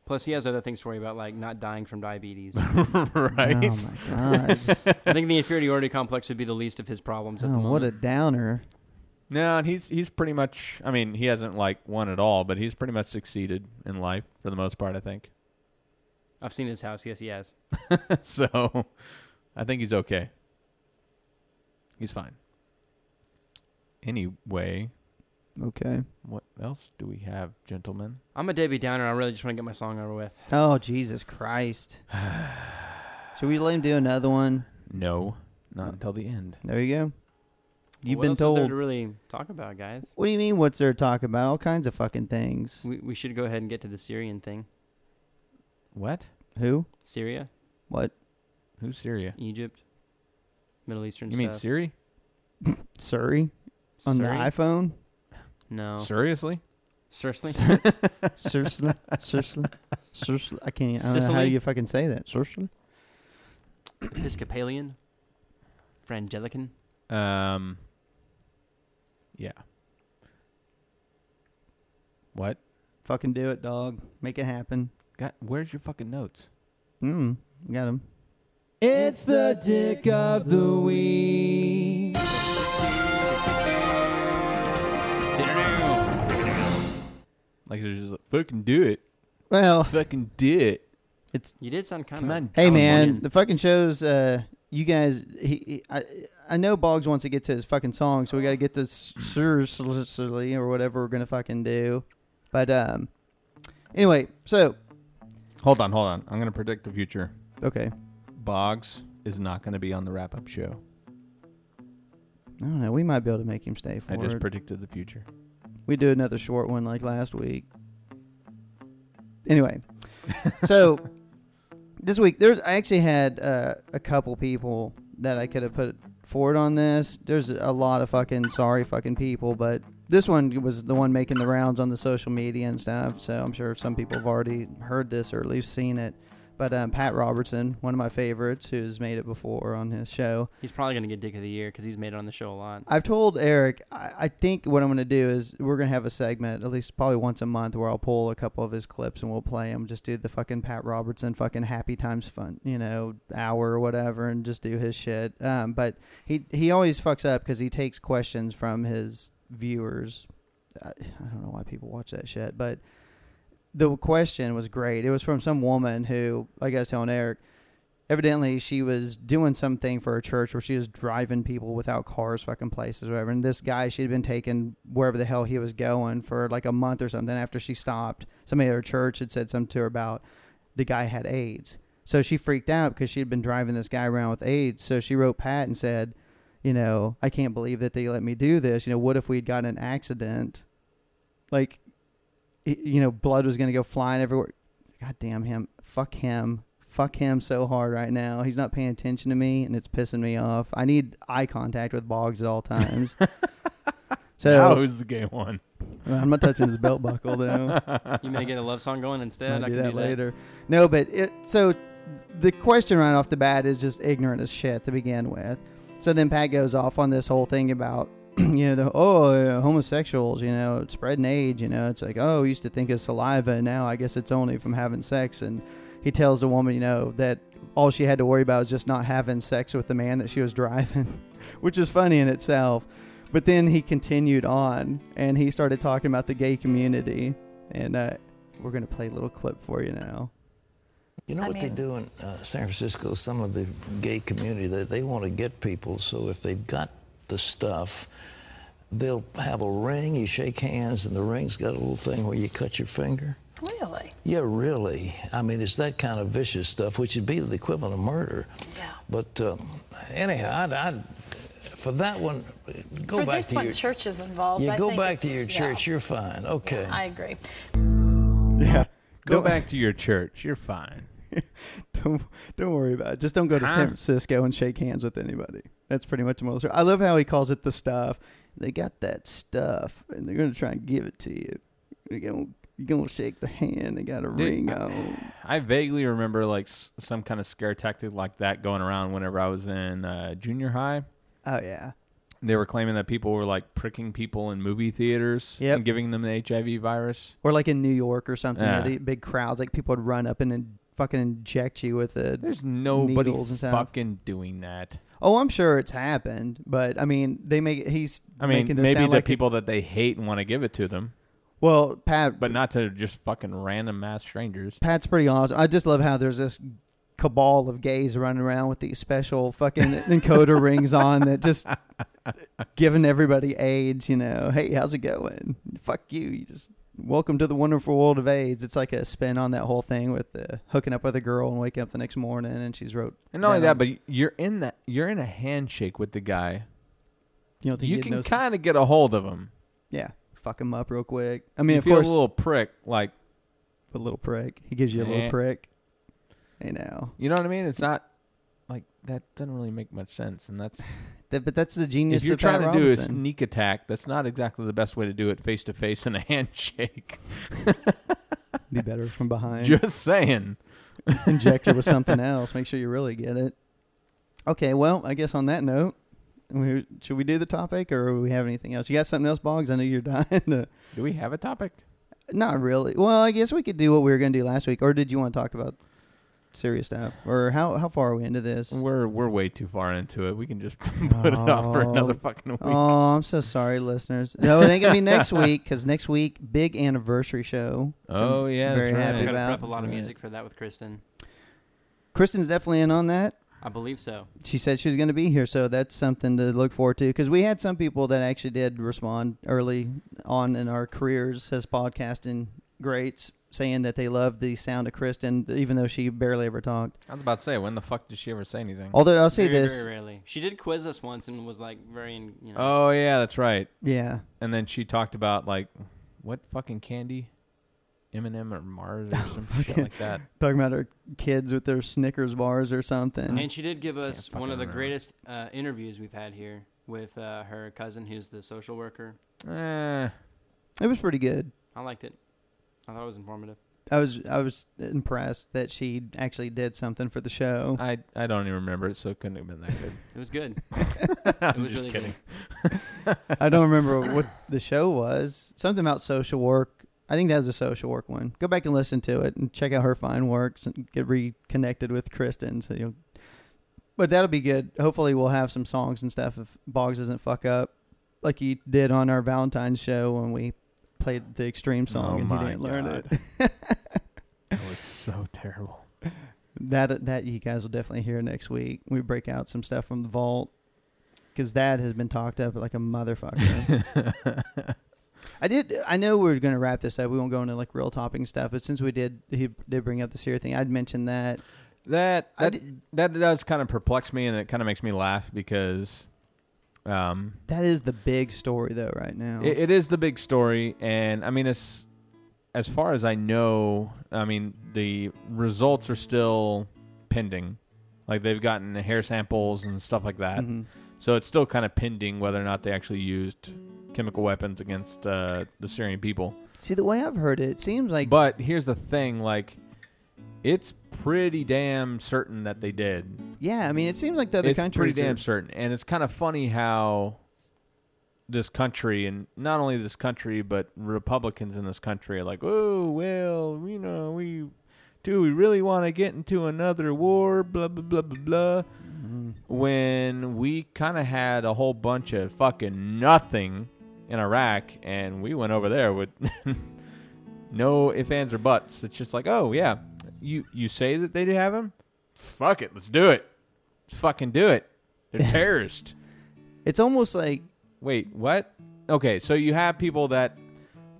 Speaker 4: Plus, he has other things to worry about, like not dying from diabetes.
Speaker 3: Oh right.
Speaker 2: Oh my god.
Speaker 4: I think the inferiority complex would be the least of his problems at the
Speaker 2: oh,
Speaker 4: moment.
Speaker 2: what a downer.
Speaker 3: No, and he's he's pretty much. I mean, he hasn't like won at all, but he's pretty much succeeded in life for the most part. I think.
Speaker 4: I've seen his house. Yes, he has.
Speaker 3: so, I think he's okay. He's fine. Anyway,
Speaker 2: Okay.
Speaker 3: what else do we have, gentlemen?
Speaker 4: I'm a Debbie Downer. I really just want to get my song over with.
Speaker 2: Oh Jesus Christ. Should we let him do another one?
Speaker 3: No, not until the end.
Speaker 2: There you go. You've
Speaker 4: what
Speaker 2: been
Speaker 4: else is there
Speaker 2: told.
Speaker 4: to really talk about, guys.
Speaker 2: What do you mean? What's there to talk about? All kinds of fucking things.
Speaker 4: We we should go ahead and get to the Syrian thing.
Speaker 3: What?
Speaker 2: Who?
Speaker 4: Syria,
Speaker 2: What?
Speaker 3: Who's Syria?
Speaker 4: Egypt, Middle Eastern
Speaker 3: You mean
Speaker 4: stuff.
Speaker 3: Siri?
Speaker 2: Surrey on
Speaker 4: Surrey?
Speaker 2: the iPhone?
Speaker 4: No,
Speaker 3: Seriously?
Speaker 4: seriously.
Speaker 2: Seriously? Seriously? Seriously? I can't. I don't know how
Speaker 4: Sicily?
Speaker 2: you fucking say that. Seriously?
Speaker 4: Episcopalian, Frangelican.
Speaker 3: Um. Yeah. What?
Speaker 2: Fucking do it, dog. Make it happen.
Speaker 3: Got? Where's your fucking notes?
Speaker 2: Mm. Got him.
Speaker 1: It's the dick of the week.
Speaker 3: Like they're just like, fucking do it.
Speaker 2: Well,
Speaker 3: Fucking do it.
Speaker 2: it's
Speaker 4: You did sound kind
Speaker 3: Come
Speaker 4: of.
Speaker 3: on.
Speaker 2: Hey man, the fucking shows. Uh, you guys, he, he, I, I know Boggs wants to get to his fucking song, so we got to get this seriously or whatever we're gonna fucking do. But um, anyway, so
Speaker 3: Hold on, hold on. I'm gonna predict the future.
Speaker 2: okay,
Speaker 3: Boggs is not gonna be on the wrap up show.
Speaker 2: I don't know. We might be able to make him stay for
Speaker 3: I just predicted the future.
Speaker 2: we do another short one like last week. Anyway, so this week there's I actually had uh, a couple people that I could have put forward on this. There's a lot of fucking sorry fucking people, but this one was the one making the rounds on the social media and stuff. So I'm sure some people have already heard this or at least seen it. But um, Pat Robertson, one of my favorites, who's made it before on his show,
Speaker 4: He's probably gonna get Dick of the Year because he's made it on the show a lot.
Speaker 2: I've told Eric, I, I think what I'm going to do is we're going to have a segment, at least probably once a month, where I'll pull a couple of his clips and we'll play them. Just do the fucking Pat Robertson fucking Happy Times fun, you know, hour or whatever, and just do his shit. Um, but he he always fucks up because he takes questions from his viewers. I, I don't know why people watch that shit, but the question was great. It was from some woman who, I was telling Eric, evidently she was doing something for a church where she was driving people without cars fucking places or whatever. And this guy she'd been taken wherever the hell he was going for like a month or something after she stopped. Somebody at her church had said something to her about the guy had aids. So she freaked out because she'd been driving this guy around with aids. So she wrote pat and said you know i can't believe that they let me do this. You know what if we'd gotten an accident? Like you know blood was going to go flying everywhere god damn him fuck him fuck him so hard right now. He's not paying attention to me, and it's pissing me off. I need eye contact with Boggs at all times.
Speaker 3: now
Speaker 2: so
Speaker 3: who's the gay one?
Speaker 2: I'm not touching his belt buckle though.
Speaker 4: You may get a love song going instead.
Speaker 2: Might
Speaker 4: I
Speaker 2: do
Speaker 4: can
Speaker 2: that
Speaker 4: do
Speaker 2: later. No, but it, so the question right off the bat is just ignorant as shit to begin with. So then Pat goes off on this whole thing about you know the oh yeah, homosexuals you know spreading AIDS you know it's like oh we used to think of saliva and now I guess it's only from having sex and he tells the woman you know that all she had to worry about was just not having sex with the man that she was driving which is funny in itself but then he continued on and he started talking about the gay community and uh, we're gonna play a little clip for you now
Speaker 5: You know
Speaker 6: I
Speaker 5: what
Speaker 6: mean-
Speaker 5: they do in uh, San Francisco? Some of the gay community they, they want to get people. So if they've got the stuff, they'll have a ring. You shake hands, and the ring's got a little thing where you cut your finger.
Speaker 6: Really?
Speaker 5: Yeah, really. I mean, it's that kind of vicious stuff, which would be the equivalent of murder.
Speaker 6: Yeah.
Speaker 5: But um, anyhow, I'd, I'd, for that one, go
Speaker 6: For
Speaker 5: back to
Speaker 6: one,
Speaker 5: your
Speaker 6: church is involved.
Speaker 5: Yeah,
Speaker 6: I
Speaker 5: go
Speaker 6: think
Speaker 5: back to
Speaker 6: it's-
Speaker 5: your
Speaker 6: yeah.
Speaker 5: church. You're fine. Okay.
Speaker 6: I agree.
Speaker 2: yeah
Speaker 3: Go
Speaker 2: Don't-
Speaker 3: back to your church. You're fine.
Speaker 2: don't don't worry about it. Just don't go to
Speaker 3: Huh?
Speaker 2: San Francisco and shake hands with anybody. That's pretty much the most. I love how he calls it the stuff. They got that stuff, and they're gonna try and give it to you. You're gonna you're gonna shake the hand. They got a
Speaker 3: Dude,
Speaker 2: ring on.
Speaker 3: I vaguely remember like s- some kind of scare tactic like that going around whenever I was in uh, junior high.
Speaker 2: Oh yeah,
Speaker 3: They were claiming that people were like pricking people in movie theaters
Speaker 2: Yep.
Speaker 3: and giving them the HIV virus.
Speaker 2: or like in New York or something. Yeah.
Speaker 3: Yeah.
Speaker 2: the big crowds, like people would run up and then fucking inject you with it.
Speaker 3: There's nobody
Speaker 2: Needles and stuff.
Speaker 3: fucking doing that.
Speaker 2: Oh, I'm sure it's happened, but I mean, they make he's.
Speaker 3: I mean,
Speaker 2: making this
Speaker 3: maybe
Speaker 2: sound
Speaker 3: the
Speaker 2: like
Speaker 3: people
Speaker 2: it's-
Speaker 3: that they hate and want to give it to them,
Speaker 2: Well, Pat,
Speaker 3: but not to just fucking random mass strangers.
Speaker 2: Pat's pretty awesome. I just love how there's this cabal of gays running around with these special fucking encoder rings on that just giving everybody AIDS, you know. Hey, how's it going? Fuck you. You just welcome to the wonderful world of AIDS. It's like a spin on that whole thing with the hooking up with a girl and waking up the next morning and she's wrote
Speaker 3: And not only that, but you're in that you're in a handshake with the guy.
Speaker 2: you know
Speaker 3: You can kind of get a hold of him.
Speaker 2: yeah, fuck him up real quick. I mean,
Speaker 3: you
Speaker 2: of
Speaker 3: feel
Speaker 2: course,
Speaker 3: a little prick, like
Speaker 2: a little prick. He gives you a
Speaker 3: Eh.
Speaker 2: little prick. Hey now.
Speaker 3: you know what I mean. It's not like that doesn't really make much sense, and that's
Speaker 2: That, but that's the genius
Speaker 3: if you're
Speaker 2: of Pat
Speaker 3: trying to do a sneak attack, that's not exactly the best way to do it face to face in a handshake.
Speaker 2: Be better from behind.
Speaker 3: Just saying.
Speaker 2: inject it with something else. Make sure you really get it. Okay, well, I guess on that note, we, should we do the topic or do we have anything else? You got something else, Boggs? I know you're dying to.
Speaker 3: Do we have a topic?
Speaker 2: Not really. Well, I guess we could do what we were going to do last week. Or did you want to talk about serious stuff? Or how how far are we into this?
Speaker 3: We're we're way too far into it. We can just put it off for
Speaker 2: Oh.
Speaker 3: another fucking week.
Speaker 2: Oh, I'm so sorry, listeners. No, it ain't gonna be next week because next week big anniversary show. which I'm
Speaker 3: Oh, yeah,
Speaker 2: very
Speaker 3: that's right.
Speaker 2: happy
Speaker 3: I
Speaker 7: I gotta
Speaker 2: about.
Speaker 7: prep a lot of
Speaker 3: Right.
Speaker 7: music for that with Kristen.
Speaker 2: Kristen's definitely in on that.
Speaker 7: I believe so.
Speaker 2: she said she was going to be here, so that's something to look forward to. Because we had some people that actually did respond early on in our careers as podcasting greats, saying that they loved the sound of Kristen, even though she barely ever talked.
Speaker 3: I was about to say, when the fuck did she ever say anything?
Speaker 2: Although I'll say
Speaker 7: very,
Speaker 2: this,
Speaker 7: Very rarely. She did quiz us once and was like very, you know.
Speaker 3: Oh yeah, that's right.
Speaker 2: yeah,
Speaker 3: And then she talked about like what fucking candy, M and m or Mars or some shit like that.
Speaker 2: talking about her kids with their Snickers bars or something.
Speaker 7: and she did give us one of the
Speaker 3: remember.
Speaker 7: greatest uh, interviews we've had here with uh, her cousin, who's the social worker.
Speaker 3: Eh,
Speaker 2: it was pretty good.
Speaker 7: I liked it. I thought it was informative.
Speaker 2: I was I was impressed that she actually did something for the show.
Speaker 3: I I don't even remember it, so it couldn't have been that good.
Speaker 7: It was good.
Speaker 3: I'm
Speaker 7: it was
Speaker 3: just
Speaker 7: really
Speaker 3: kidding.
Speaker 7: good.
Speaker 2: I don't remember what the show was. Something about social work. I think that was a social work one. Go back and listen to it and check out her fine works and get reconnected with Kristen. So you'll, but that'll be good. Hopefully, we'll have some songs and stuff if Boggs doesn't fuck up, like he did on our Valentine's show when we played the extreme song
Speaker 3: Oh
Speaker 2: and he didn't learn it.
Speaker 3: That was so terrible.
Speaker 2: that that you guys will definitely hear next week. We break out some stuff from the vault because that has been talked up like a motherfucker. I did. I know we are going to wrap this up. We won't go into like real topping stuff, but since we did, he did bring up the Sear thing. I'd mentioned that.
Speaker 3: That that, that does kind of perplex me, and it kind of makes me laugh because, um,
Speaker 2: That is the big story though, right now.
Speaker 3: it, it is the big story, and I mean, it's as far as I know. I mean, the results are still pending. Like they've gotten hair samples and stuff like that,
Speaker 2: Mhm.
Speaker 3: so it's still kind of pending whether or not they actually used chemical weapons against uh, the Syrian people.
Speaker 2: See, the way I've heard it, it seems like
Speaker 3: But here's the thing, like it's pretty damn certain that they did.
Speaker 2: Yeah, I mean, it seems like the other
Speaker 3: it's
Speaker 2: countries.
Speaker 3: pretty damn
Speaker 2: are-
Speaker 3: certain, and it's kind of funny how this country, and not only this country, but Republicans in this country are like, oh well, you know, we do we really want to get into another war? Blah blah blah blah blah.
Speaker 2: Mhm.
Speaker 3: When we kind of had a whole bunch of fucking nothing in Iraq, and we went over there with no ifs, ands, or buts. It's just like, oh yeah, you you say that they have him. Fuck it, let's do it. Let's fucking do it. They're terrorists.
Speaker 2: It's almost like
Speaker 3: Wait, what? Okay, so you have people that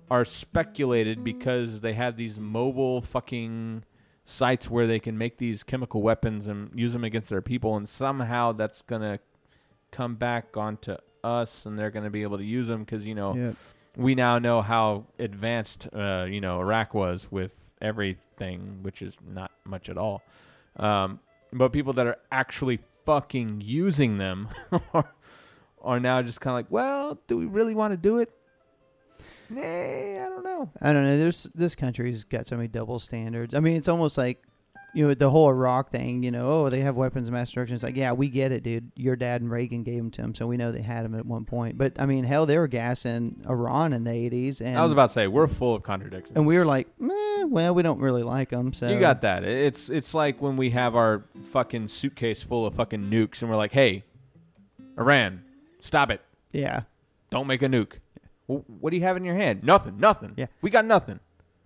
Speaker 3: are speculated because they have these mobile fucking sites where they can make these chemical weapons and use them against their people, and somehow that's gonna come back onto us, and they're gonna be able to use them because you know
Speaker 2: yeah,
Speaker 3: we now know how advanced uh, you know Iraq was with everything, which is not much at all. Um, but people that are actually fucking using them are, are now just kind of like, well, do we really want to do it? Nah, I don't know.
Speaker 2: I don't know. There's this country's got so many double standards. I mean, it's almost like you know the whole Iraq thing. You know, oh, they have weapons of mass destruction. It's like, yeah, we get it, dude. Your dad and Reagan gave them to him, so we know they had them at one point. But I mean, hell, they were gassing Iran in the '80s, and
Speaker 3: I was about to say we're full of contradictions.
Speaker 2: and we were like, meh, well, we don't really like them. So
Speaker 3: You got that. It's it's like when we have our fucking suitcase full of fucking nukes, and we're like, hey, Iran, stop it.
Speaker 2: yeah.
Speaker 3: Don't make a nuke. Well, what do you have in your hand? Nothing. Nothing.
Speaker 2: Yeah.
Speaker 3: We got nothing.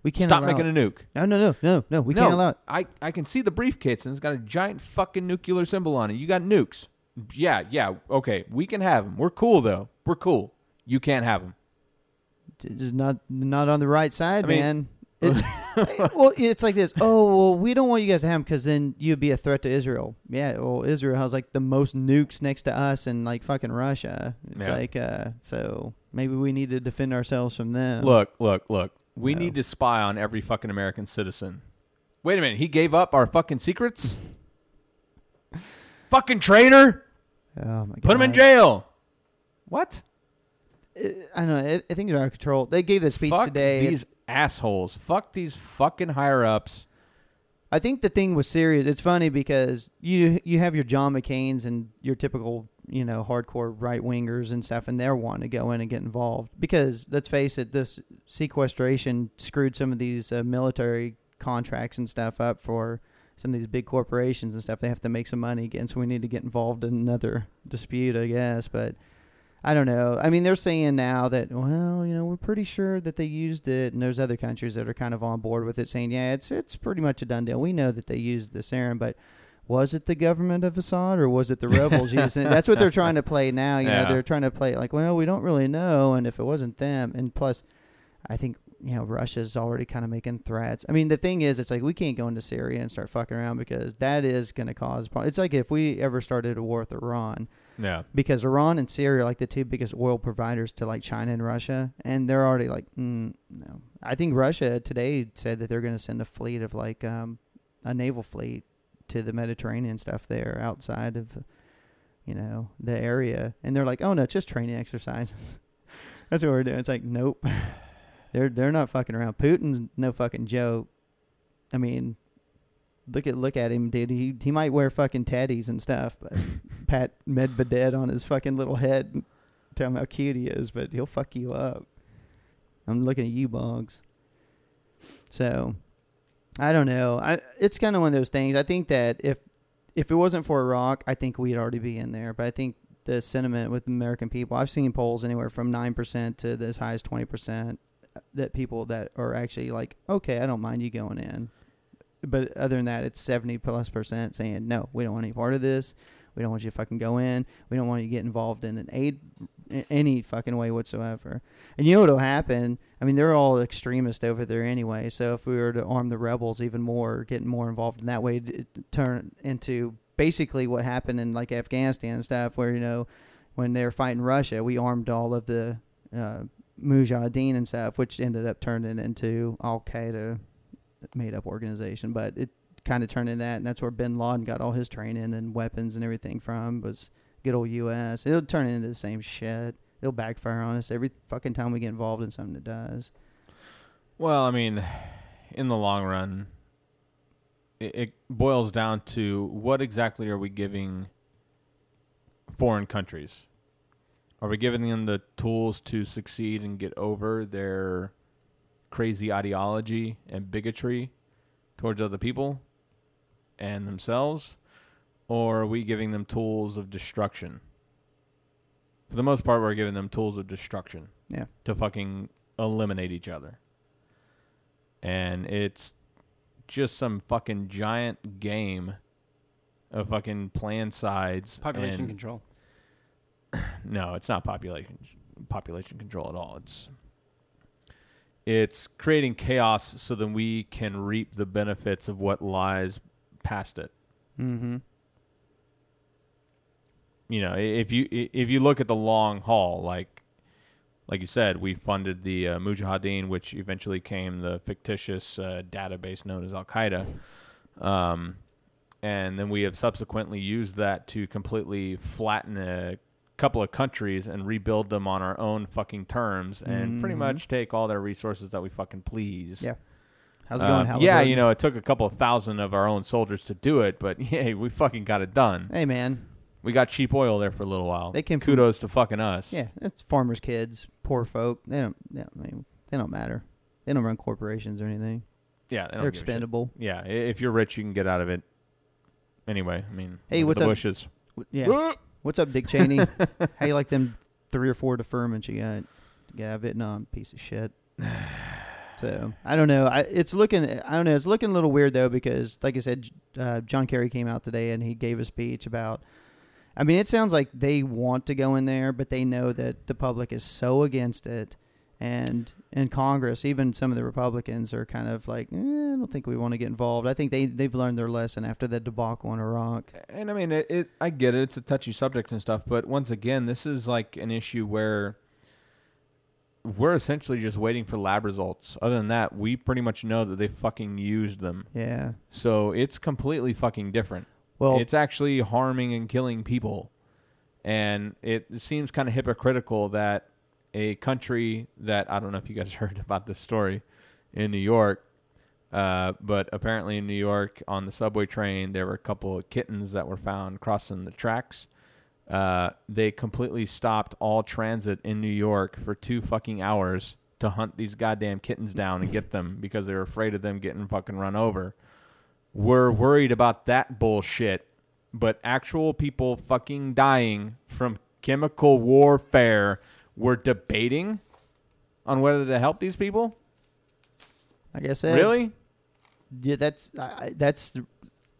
Speaker 2: We can't
Speaker 3: Stop making
Speaker 2: it.
Speaker 3: a nuke.
Speaker 2: No, no, no, no, no. We can't allow it.
Speaker 3: I, I can see the briefcase and it's got a giant fucking nuclear symbol on it. You got nukes. Yeah, yeah. Okay, we can have them. We're cool though. We're cool. You can't have them.
Speaker 2: It's just not not on the right side,
Speaker 3: I mean-
Speaker 2: man. It- well, it's like this. Oh, well, we don't want you guys to have them because then you'd be a threat to Israel. Yeah, well, Israel has like the most nukes next to us and like fucking Russia. It's
Speaker 3: Yeah.
Speaker 2: like, uh, so maybe we need to defend ourselves from them.
Speaker 3: Look, look, look. We
Speaker 2: No.
Speaker 3: need to spy on every fucking American citizen. Wait a minute. He gave up our fucking secrets. fucking traitor.
Speaker 2: oh my god,
Speaker 3: Put him in jail. What?
Speaker 2: I don't know. I, I think they're out of control. They gave the speech
Speaker 3: Fuck
Speaker 2: today.
Speaker 3: these assholes. Fuck these fucking higher ups.
Speaker 2: I think the thing was serious. It's funny because you you have your John McCain's and your typical you know hardcore right wingers and stuff, and they're wanting to go in and get involved because let's face it, this sequestration screwed some of these uh, military contracts and stuff up for some of these big corporations and stuff. They have to make some money again, so we need to get involved in another dispute, I guess. But I don't know. I mean, they're saying now that, well, you know, we're pretty sure that they used it, and there's other countries that are kind of on board with it, saying, yeah, it's it's pretty much a done deal. We know that they used the serum, but was it the government of Assad or was it the rebels using it? That's what they're trying to play now. You
Speaker 3: Yeah.
Speaker 2: know, they're trying to play it like, well, we don't really know, and if it wasn't them, and plus, I think you know Russia's already kind of making threats. I mean, the thing is, it's like we can't go into Syria and start fucking around because that is going to cause. Pro- it's like if we ever started a war with Iran
Speaker 3: Yeah.
Speaker 2: because Iran and Syria are like the two biggest oil providers to like China and Russia, and they're already like, mm, no. I think Russia today said that they're going to send a fleet of like um, a naval fleet to the Mediterranean stuff there outside of, you know, the area, and they're like, oh no, it's just training exercises. That's what we're doing. It's like, nope, they're they're not fucking around. Putin's no fucking joke. I mean, look at look at him, dude. He he might wear fucking teddies and stuff, but pat Medvedev on his fucking little head, and tell him how cute he is, but he'll fuck you up. I'm looking at you, Boggs. So, I don't know. I it's kind of one of those things. I think that if if it wasn't for Iraq, I think we'd already be in there. But I think the sentiment with American people, I've seen polls anywhere from nine percent to as high as twenty percent uh, that people that are actually like, okay, I don't mind you going in. But other than that, it's seventy plus percent saying no, we don't want any part of this. We don't want you to fucking go in. We don't want you to get involved in an aid any fucking way whatsoever. And you know what'll happen? I mean, they're all extremists over there anyway. So if we were to arm the rebels even more, getting more involved in that way, it it turn into basically what happened in like Afghanistan and stuff, where you know when they were fighting Russia, we armed all of the uh, Mujahideen and stuff, which ended up turning into Al Qaeda made up organization. But it kind of turned into that, and that's where Bin Laden got all his training and weapons and everything from was good old U.S. It'll turn into the same shit. It'll backfire on us every fucking time we get involved in something. It does.
Speaker 3: Well, I mean, in the long run, it, it boils down to what exactly are we giving foreign countries? Are we giving them the tools to succeed and get over their crazy ideology and bigotry towards other people and themselves? Or are we giving them tools of destruction? For the most part, we're giving them tools of destruction.
Speaker 2: Yeah.
Speaker 3: To fucking eliminate each other. And it's just some fucking giant game of fucking plan sides.
Speaker 7: Population
Speaker 3: and-
Speaker 7: control.
Speaker 3: no, it's not population population control at all. It's it's creating chaos so that we can reap the benefits of what lies past it.
Speaker 2: Mm-hmm.
Speaker 3: You know, if you if you look at the long haul, like like you said, we funded the uh, Mujahideen, which eventually came the fictitious uh, database known as Al Qaeda, um, and then we have subsequently used that to completely flatten a couple of countries and rebuild them on our own fucking terms, and pretty
Speaker 2: Mhm.
Speaker 3: much take all their resources that we fucking please.
Speaker 2: Yeah. How's it going,
Speaker 3: Um, yeah, you know, it took a couple of thousand of our own soldiers to do it, but hey, we fucking got it done.
Speaker 2: Hey, man.
Speaker 3: We got cheap oil there for a little while.
Speaker 2: They came from-
Speaker 3: Kudos to fucking us.
Speaker 2: Yeah, it's farmers' kids, poor folk. They don't. I mean, they don't matter. They don't run corporations or anything.
Speaker 3: yeah, they don't
Speaker 2: They're
Speaker 3: give a shit.
Speaker 2: expendable.
Speaker 3: Yeah, i- if you're rich, you can get out of it. Anyway, I mean,
Speaker 2: Hey,
Speaker 3: look
Speaker 2: what's
Speaker 3: the
Speaker 2: up?
Speaker 3: bushes?
Speaker 2: W- Yeah. What's up, Dick Cheney? How you like them three or four deferments you got? Yeah, Vietnam piece of shit. So I don't know. I, it's looking. I don't know. It's looking a little weird though because, like I said, uh, John Kerry came out today and he gave a speech about. I mean, it sounds like they want to go in there, but they know that the public is so against it, and in Congress, even some of the Republicans are kind of like, eh, I don't think we want to get involved. I think they they've learned their lesson after the debacle in Iraq.
Speaker 3: And I mean, it, it. I get it. It's a touchy subject and stuff, but once again, this is like an issue where we're essentially just waiting for lab results. Other than that, we pretty much know that they fucking used them.
Speaker 2: Yeah.
Speaker 3: So it's completely fucking different.
Speaker 2: Well,
Speaker 3: it's actually harming and killing people. And it seems kind of hypocritical that a country that I don't know if you guys heard about this story in New York, uh, but apparently in New York on the subway train there were a couple of kittens that were found crossing the tracks. Uh, they completely stopped all transit in New York for two fucking hours to hunt these goddamn kittens down and get them because they were afraid of them getting fucking run over. We're worried about that bullshit, but actual people fucking dying from chemical warfare, we're debating on whether to help these people?
Speaker 2: like I said,
Speaker 3: Really?
Speaker 2: Yeah, that's I- that's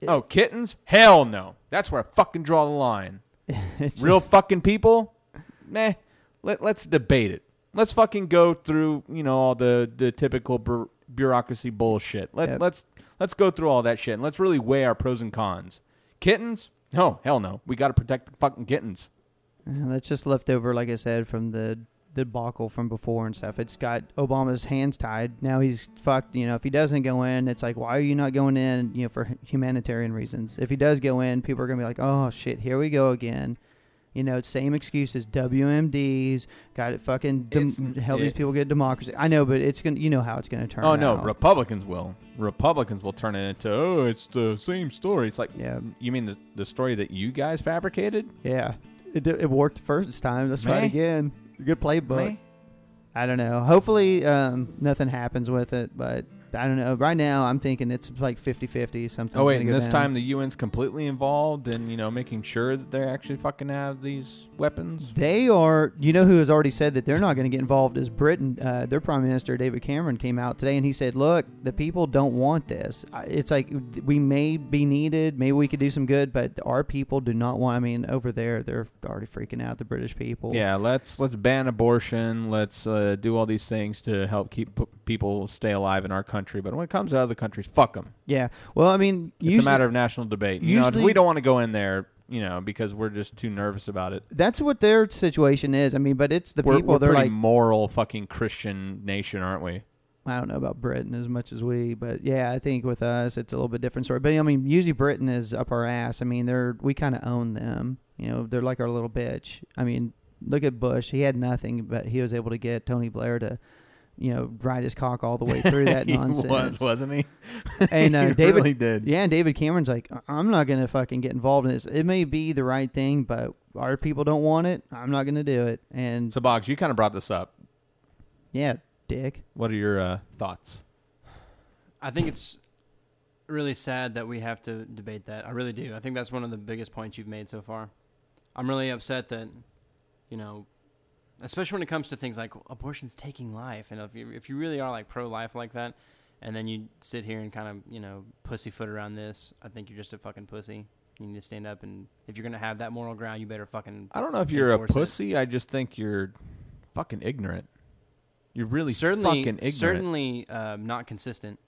Speaker 3: Oh, kittens? Hell no. That's where I fucking draw the line. Real fucking people? Meh. Let, let's debate it. Let's fucking go through, you know, all the, the typical bu- bureaucracy bullshit. Let,
Speaker 2: Yep.
Speaker 3: Let's let's go through all that shit and let's really weigh our pros and cons. Kittens? No, hell no. We got to protect the fucking kittens.
Speaker 2: Uh, That's just left over, like I said, from the debacle from before and stuff. It's got Obama's hands tied. Now he's fucked. You know, if he doesn't go in, it's like, why are you not going in? You know, for humanitarian reasons. If he does go in, people are gonna be like, oh shit, here we go again. You know, same excuses. WMDs got it. Fucking dem- help these people get democracy. I know, but it's gonna. You know how it's gonna turn.
Speaker 3: Oh no,
Speaker 2: out.
Speaker 3: Republicans will. Republicans will turn it into oh, it's the same story. It's like
Speaker 2: yeah,
Speaker 3: you mean the the story that you guys fabricated?
Speaker 2: yeah. It, it worked first time. Let's try it again. Good playbook.
Speaker 3: Meh.
Speaker 2: I don't know. Hopefully, um, nothing happens with it, but I don't know. Right now, I'm thinking it's like 50-50. Something.
Speaker 3: Oh wait, and this time the UN's completely involved in you know making sure that they're actually fucking have these weapons.
Speaker 2: they are. You know who has already said that they're not going to get involved is Britain. Uh, their Prime Minister David Cameron came out today and he said, "Look, the people don't want this. It's like we may be needed. Maybe we could do some good, but our people do not want. I mean, over there, they're already freaking out. The British people.
Speaker 3: Yeah, let's let's ban abortion. Let's uh, do all these things to help keep people stay alive in our country. But when it comes to other countries, fuck them.
Speaker 2: Yeah. Well, I mean,
Speaker 3: It's
Speaker 2: usually,
Speaker 3: a matter of national debate. You know,
Speaker 2: usually-
Speaker 3: we don't want to go in there, you know, because we're just too nervous about it.
Speaker 2: that's what their situation is. I mean, but it's the
Speaker 3: We're,
Speaker 2: people.
Speaker 3: we're
Speaker 2: they're
Speaker 3: pretty
Speaker 2: like,
Speaker 3: moral fucking Christian nation, aren't we?
Speaker 2: I don't know about Britain as much as we, but yeah, I think with us it's a little bit different story. But I mean, usually Britain is up our ass. I mean, they're we kind of own them. You know, they're like our little bitch. I mean, look at Bush. He had nothing, but he was able to get Tony Blair to you know, ride his cock all the way through that
Speaker 3: he
Speaker 2: nonsense.
Speaker 3: was, wasn't he?
Speaker 2: And, uh,
Speaker 3: he
Speaker 2: David-
Speaker 3: really did.
Speaker 2: Yeah, and David Cameron's like, "I- I'm not gonna fucking get involved in this. It may be the right thing, but our people don't want it. I'm not gonna do it. And
Speaker 3: So, Boggs, you kind of brought this up.
Speaker 2: yeah, dick.
Speaker 3: What are your uh, thoughts?
Speaker 4: I think it's really sad that we have to debate that. I really do. I think that's one of the biggest points you've made so far. I'm really upset that, you know, especially when it comes to things like abortion's taking life, and if you if you really are like pro-life like that, and then you sit here and kind of you know pussyfoot around this, I think you're just a fucking pussy. You need to stand up, and if you're gonna have that moral ground, you better fucking
Speaker 3: I don't know if you're a
Speaker 4: Enforce it.
Speaker 3: pussy. I just think you're fucking ignorant. You're really
Speaker 4: certainly
Speaker 3: fucking ignorant.
Speaker 4: certainly um, not consistent.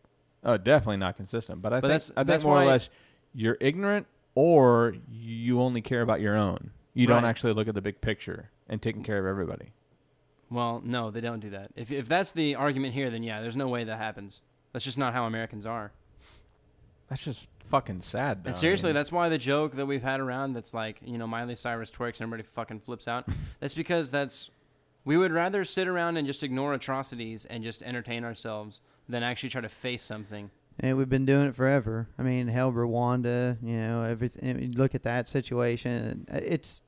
Speaker 3: Oh, definitely not consistent. But I
Speaker 4: But
Speaker 3: think
Speaker 4: that's-
Speaker 3: I think
Speaker 4: that's
Speaker 3: more or less you're ignorant, or you only care about your own. You don't actually look at the big picture and taking care of everybody.
Speaker 4: Well, no, they don't do that. If if that's the argument here, then yeah, there's no way that happens. That's just not how Americans are.
Speaker 3: That's just fucking sad. Though.
Speaker 4: And seriously,
Speaker 3: I mean,
Speaker 4: that's why the joke that we've had around that's like, you know, Miley Cyrus twerks and everybody fucking flips out. that's because that's we would rather sit around and just ignore atrocities and just entertain ourselves than actually try to face something.
Speaker 2: And we've been doing it forever. I mean, hell, Rwanda. You know, everything. I mean, look at that situation. It's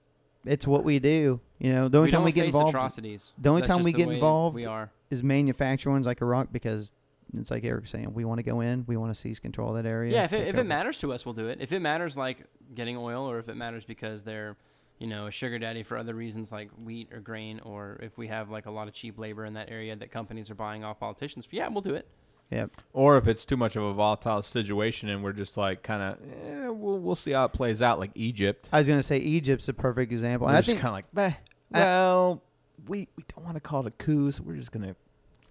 Speaker 2: it's what we do. You know, the only
Speaker 4: we
Speaker 2: time we get involved
Speaker 4: atrocities.
Speaker 2: the only
Speaker 4: That's
Speaker 2: time we get involved
Speaker 4: we are.
Speaker 2: is manufacture ones like Iraq because it's like Eric saying, we want to go in, we want to seize control of that area.
Speaker 4: Yeah, if it, if it matters to us, we'll do it. If it matters like getting oil, or if it matters because they're, you know, a sugar daddy for other reasons like wheat or grain, or if we have like a lot of cheap labor in that area that companies are buying off politicians for, yeah, we'll do it.
Speaker 2: Yep.
Speaker 3: or if it's too much of a volatile situation and we're just like kind of, eh, we'll we'll see how it plays out, like Egypt.
Speaker 2: I was gonna say Egypt's a perfect example.
Speaker 3: We're
Speaker 2: And I
Speaker 3: just
Speaker 2: think
Speaker 3: kind of like, Meh,
Speaker 2: I-
Speaker 3: well, we we don't want to call it a coup, so we're just gonna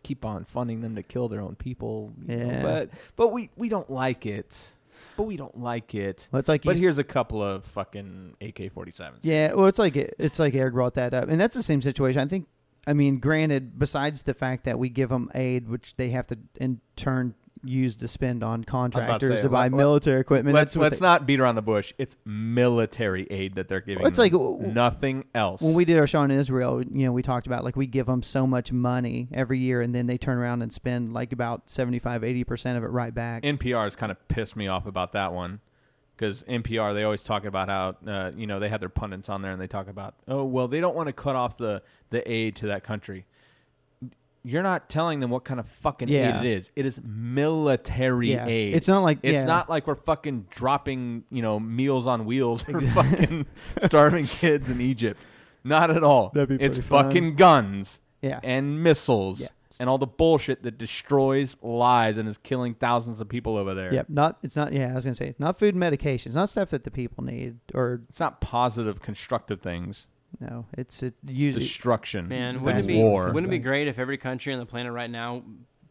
Speaker 3: keep on funding them to kill their own people. you know,
Speaker 2: Yeah.
Speaker 3: but but we we don't like it. But we don't like it.
Speaker 2: well, it's like
Speaker 3: But here's a couple of fucking AK-47s.
Speaker 2: Yeah, well, it's like it, it's like Eric brought that up, and that's the same situation. I think. I mean, granted, besides the fact that we give them aid, which they have to in turn use to spend on contractors
Speaker 3: say,
Speaker 2: to buy
Speaker 3: let-
Speaker 2: military equipment.
Speaker 3: let's let's
Speaker 2: they-
Speaker 3: not beat around the bush. It's military aid that they're giving.
Speaker 2: It's
Speaker 3: them.
Speaker 2: like,
Speaker 3: nothing else.
Speaker 2: When we did our show in Israel, you know, we talked about like we give them so much money every year, and then they turn around and spend like about 75, 80 percent of it right back.
Speaker 3: NPR has kind of pissed me off about that one because NPR they always talk about how uh, you know they have their pundits on there and they talk about oh well they don't want to cut off the the aid to that country. You're not telling them what kind of fucking
Speaker 2: Yeah.
Speaker 3: aid it is. It is military
Speaker 2: yeah,
Speaker 3: aid.
Speaker 2: it's not like
Speaker 3: It's
Speaker 2: yeah.
Speaker 3: not like we're fucking dropping, you know, meals on wheels for fucking starving kids in Egypt. Not at all.
Speaker 2: That'd be
Speaker 3: it's
Speaker 2: fun.
Speaker 3: fucking guns
Speaker 2: yeah.
Speaker 3: and missiles
Speaker 2: Yeah.
Speaker 3: And all the bullshit that destroys lives and is killing thousands of people over there.
Speaker 2: Yep, not it's not. Yeah, I was gonna say not food and medications, not stuff that the people need, or
Speaker 3: It's not positive, constructive things.
Speaker 2: no, it's it.
Speaker 3: It's
Speaker 2: Usually,
Speaker 3: destruction.
Speaker 4: Man, wouldn't it be
Speaker 3: war.
Speaker 4: wouldn't it be great if every country on the planet right now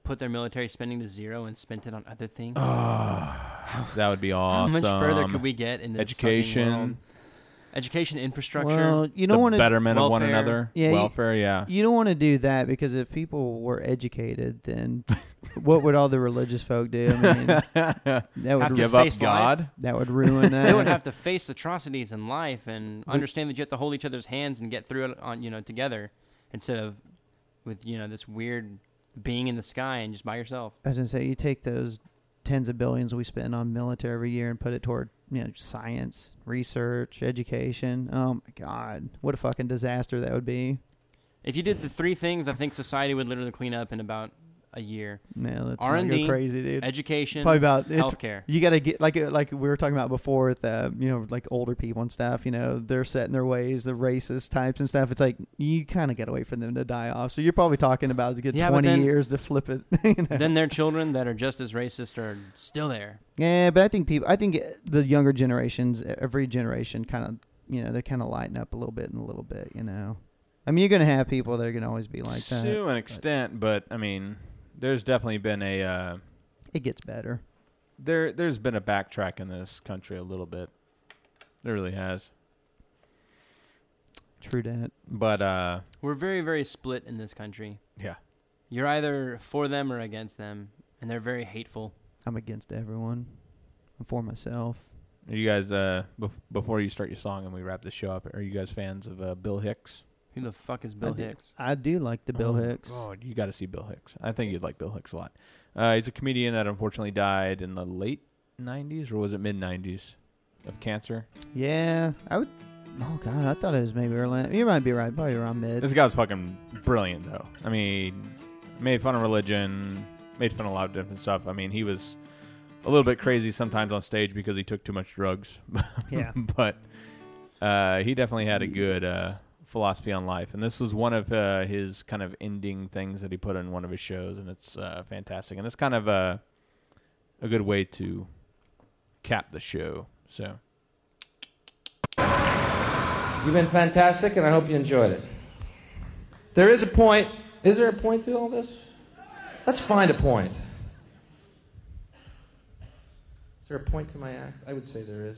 Speaker 4: put their military spending to zero and spent it on other things?
Speaker 3: Ah, that would be awesome.
Speaker 4: How much further could we get in this fucking world?
Speaker 3: Education,
Speaker 4: Education infrastructure.
Speaker 2: well, you
Speaker 3: the
Speaker 2: don't want to.
Speaker 3: betterment of one another,
Speaker 2: Yeah, you-
Speaker 3: welfare. yeah.
Speaker 2: You don't want to do that because if people were educated, then what would all the religious folk do? I mean, that
Speaker 4: Have
Speaker 2: would
Speaker 4: to
Speaker 3: Give up God.
Speaker 4: life.
Speaker 2: that would ruin that.
Speaker 4: they would have to face atrocities in life and understand that you have to hold each other's hands and get through it on you know together instead of with you know this weird being in the sky and just by yourself.
Speaker 2: As I was gonna say you take those tens of billions we spend on military every year and put it toward you know science, research, education. Oh my god, what a fucking disaster that would be.
Speaker 4: If you did the three things, I think society would literally clean up in about a year:
Speaker 2: Man, let's
Speaker 4: R&D,
Speaker 2: crazy, dude.
Speaker 4: education,
Speaker 2: Probably about it,
Speaker 4: healthcare.
Speaker 2: You got to get like uh, like we were talking about before with uh, you know like older people and stuff. You know they're set in their ways, the racist types and stuff. It's like you kind of got to wait for them to die off. So you're probably talking about a good
Speaker 4: Yeah,
Speaker 2: twenty
Speaker 4: then-
Speaker 2: years to flip it. you know?
Speaker 4: then their children that are just as racist are still there.
Speaker 2: yeah, but I think people, I think the younger generations, every generation, kind of you know they kind of lighten up a little bit and a little bit. You know, I mean you're gonna have people that are gonna always be like that.
Speaker 3: to an extent, but I mean, there's definitely been a uh,
Speaker 2: It gets better.
Speaker 3: there. There's been a backtrack in this country a little bit. There really has,
Speaker 2: True that.
Speaker 3: but uh,
Speaker 4: We're very very split in this country.
Speaker 3: yeah.
Speaker 4: You're either for them or against them, and they're very hateful.
Speaker 2: I'm against everyone. I'm for myself.
Speaker 3: Are you guys uh bef- before you start your song and we wrap this show up? Are you guys fans of uh, Bill Hicks?
Speaker 4: Who the fuck is Bill
Speaker 2: I do-
Speaker 4: Hicks?
Speaker 2: I do like the Bill
Speaker 3: Oh,
Speaker 2: Hicks.
Speaker 3: God, you got to see Bill Hicks. I think you'd like Bill Hicks a lot. Uh, he's a comedian that unfortunately died in the late '90s, or was it mid '90s, of cancer.
Speaker 2: Yeah, I would. Oh god, I thought it was maybe early. You might be right. Probably around mid.
Speaker 3: This guy's fucking brilliant, though. I mean, made fun of religion, made fun of a lot of different stuff. I mean, he was a little bit crazy sometimes on stage because he took too much drugs.
Speaker 2: Yeah.
Speaker 3: but uh, he definitely had a good uh, philosophy on life, and this was one of uh, his kind of ending things that he put in one of his shows, and it's uh, fantastic, and it's kind of a a good way to cap the show. So
Speaker 6: You've been fantastic, and I hope you enjoyed it. There is a point. Is there a point to all this? Let's find a point. Is there a point to my act? I would say there is.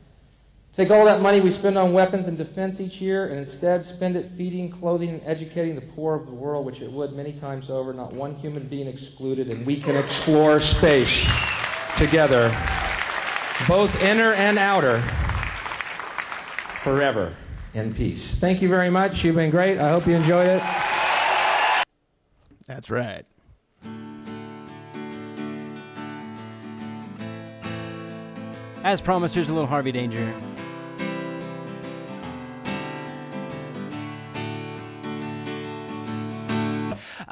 Speaker 6: Take all that money we spend on weapons and defense each year and instead spend it feeding, clothing, and educating the poor of the world, which it would many times over, not one human being excluded, and we can explore space together, both inner and outer, forever in peace. Thank you very much. You've been great. I hope you enjoyed it.
Speaker 3: that's right.
Speaker 4: As promised, here's a little Harvey Danger.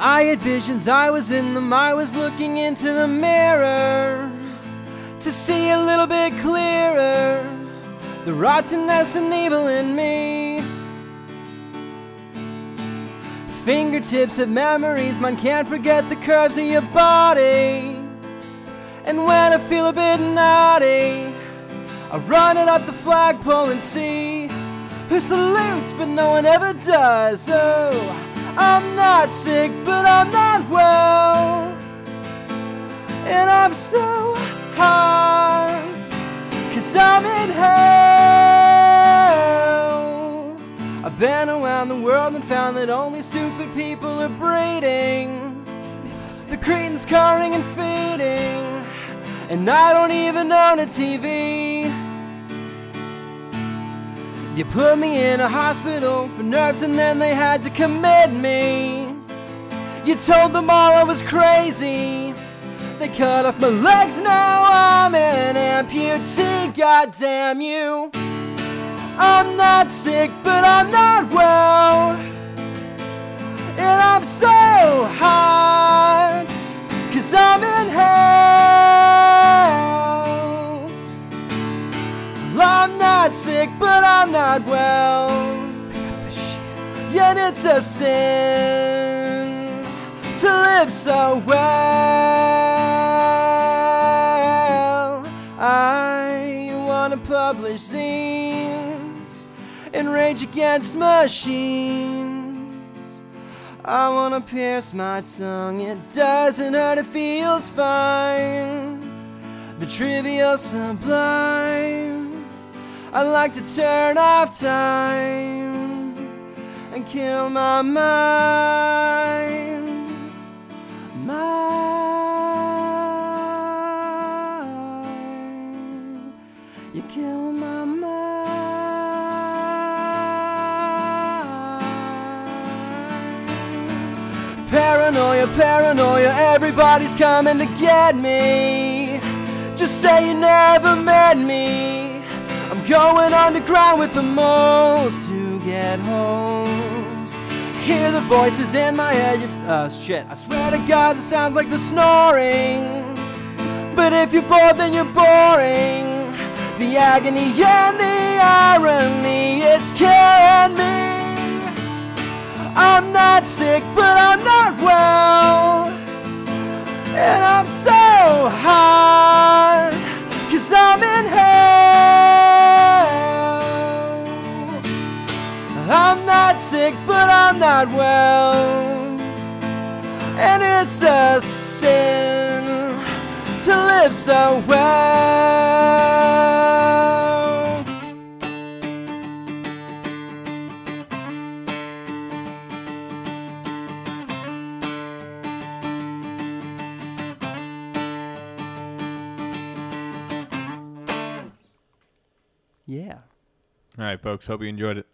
Speaker 4: I had visions, I was in them, I was looking into the mirror to see a little bit clearer the rottenness and evil in me. Fingertips of memories, man can't forget the curves of your body. And when I feel a bit naughty, I run it up the flagpole and see who salutes, but no one ever does. Oh, I'm not sick, but I'm not well. And I'm so hot, cause I'm in hell. I've been around the world and found that only stupid people are breeding. This is the cretin's scarring and feeding. and I don't even own a TV. You put me in a hospital for nerves and then they had to commit me. You told them all I was crazy. They cut off my legs, now I'm an amputee. God damn you. I'm not sick, but I'm not well. And I'm so hot, cause I'm in hell. Not sick, but I'm not well. Yet it's a sin to live so well. I wanna publish zines and rage against machines. I wanna pierce my tongue, it doesn't hurt, it feels fine. The trivial sublime. I like to turn off time and kill my mind. mind. You kill my mind. Paranoia, paranoia, everybody's coming to get me. Just say you never met me. Going underground with the moles to get homes. Hear the voices in my head. You oh shit! I swear to God, it sounds like the snoring. But if you're bored, then you're boring. The agony and the irony, it's killing me. I'm not sick, but I'm not well. And I'm so hard, cause I'm in hell. I'm not sick, but I'm not well. And it's a sin to live so well. Yeah.
Speaker 3: All right, folks. Hope you enjoyed it.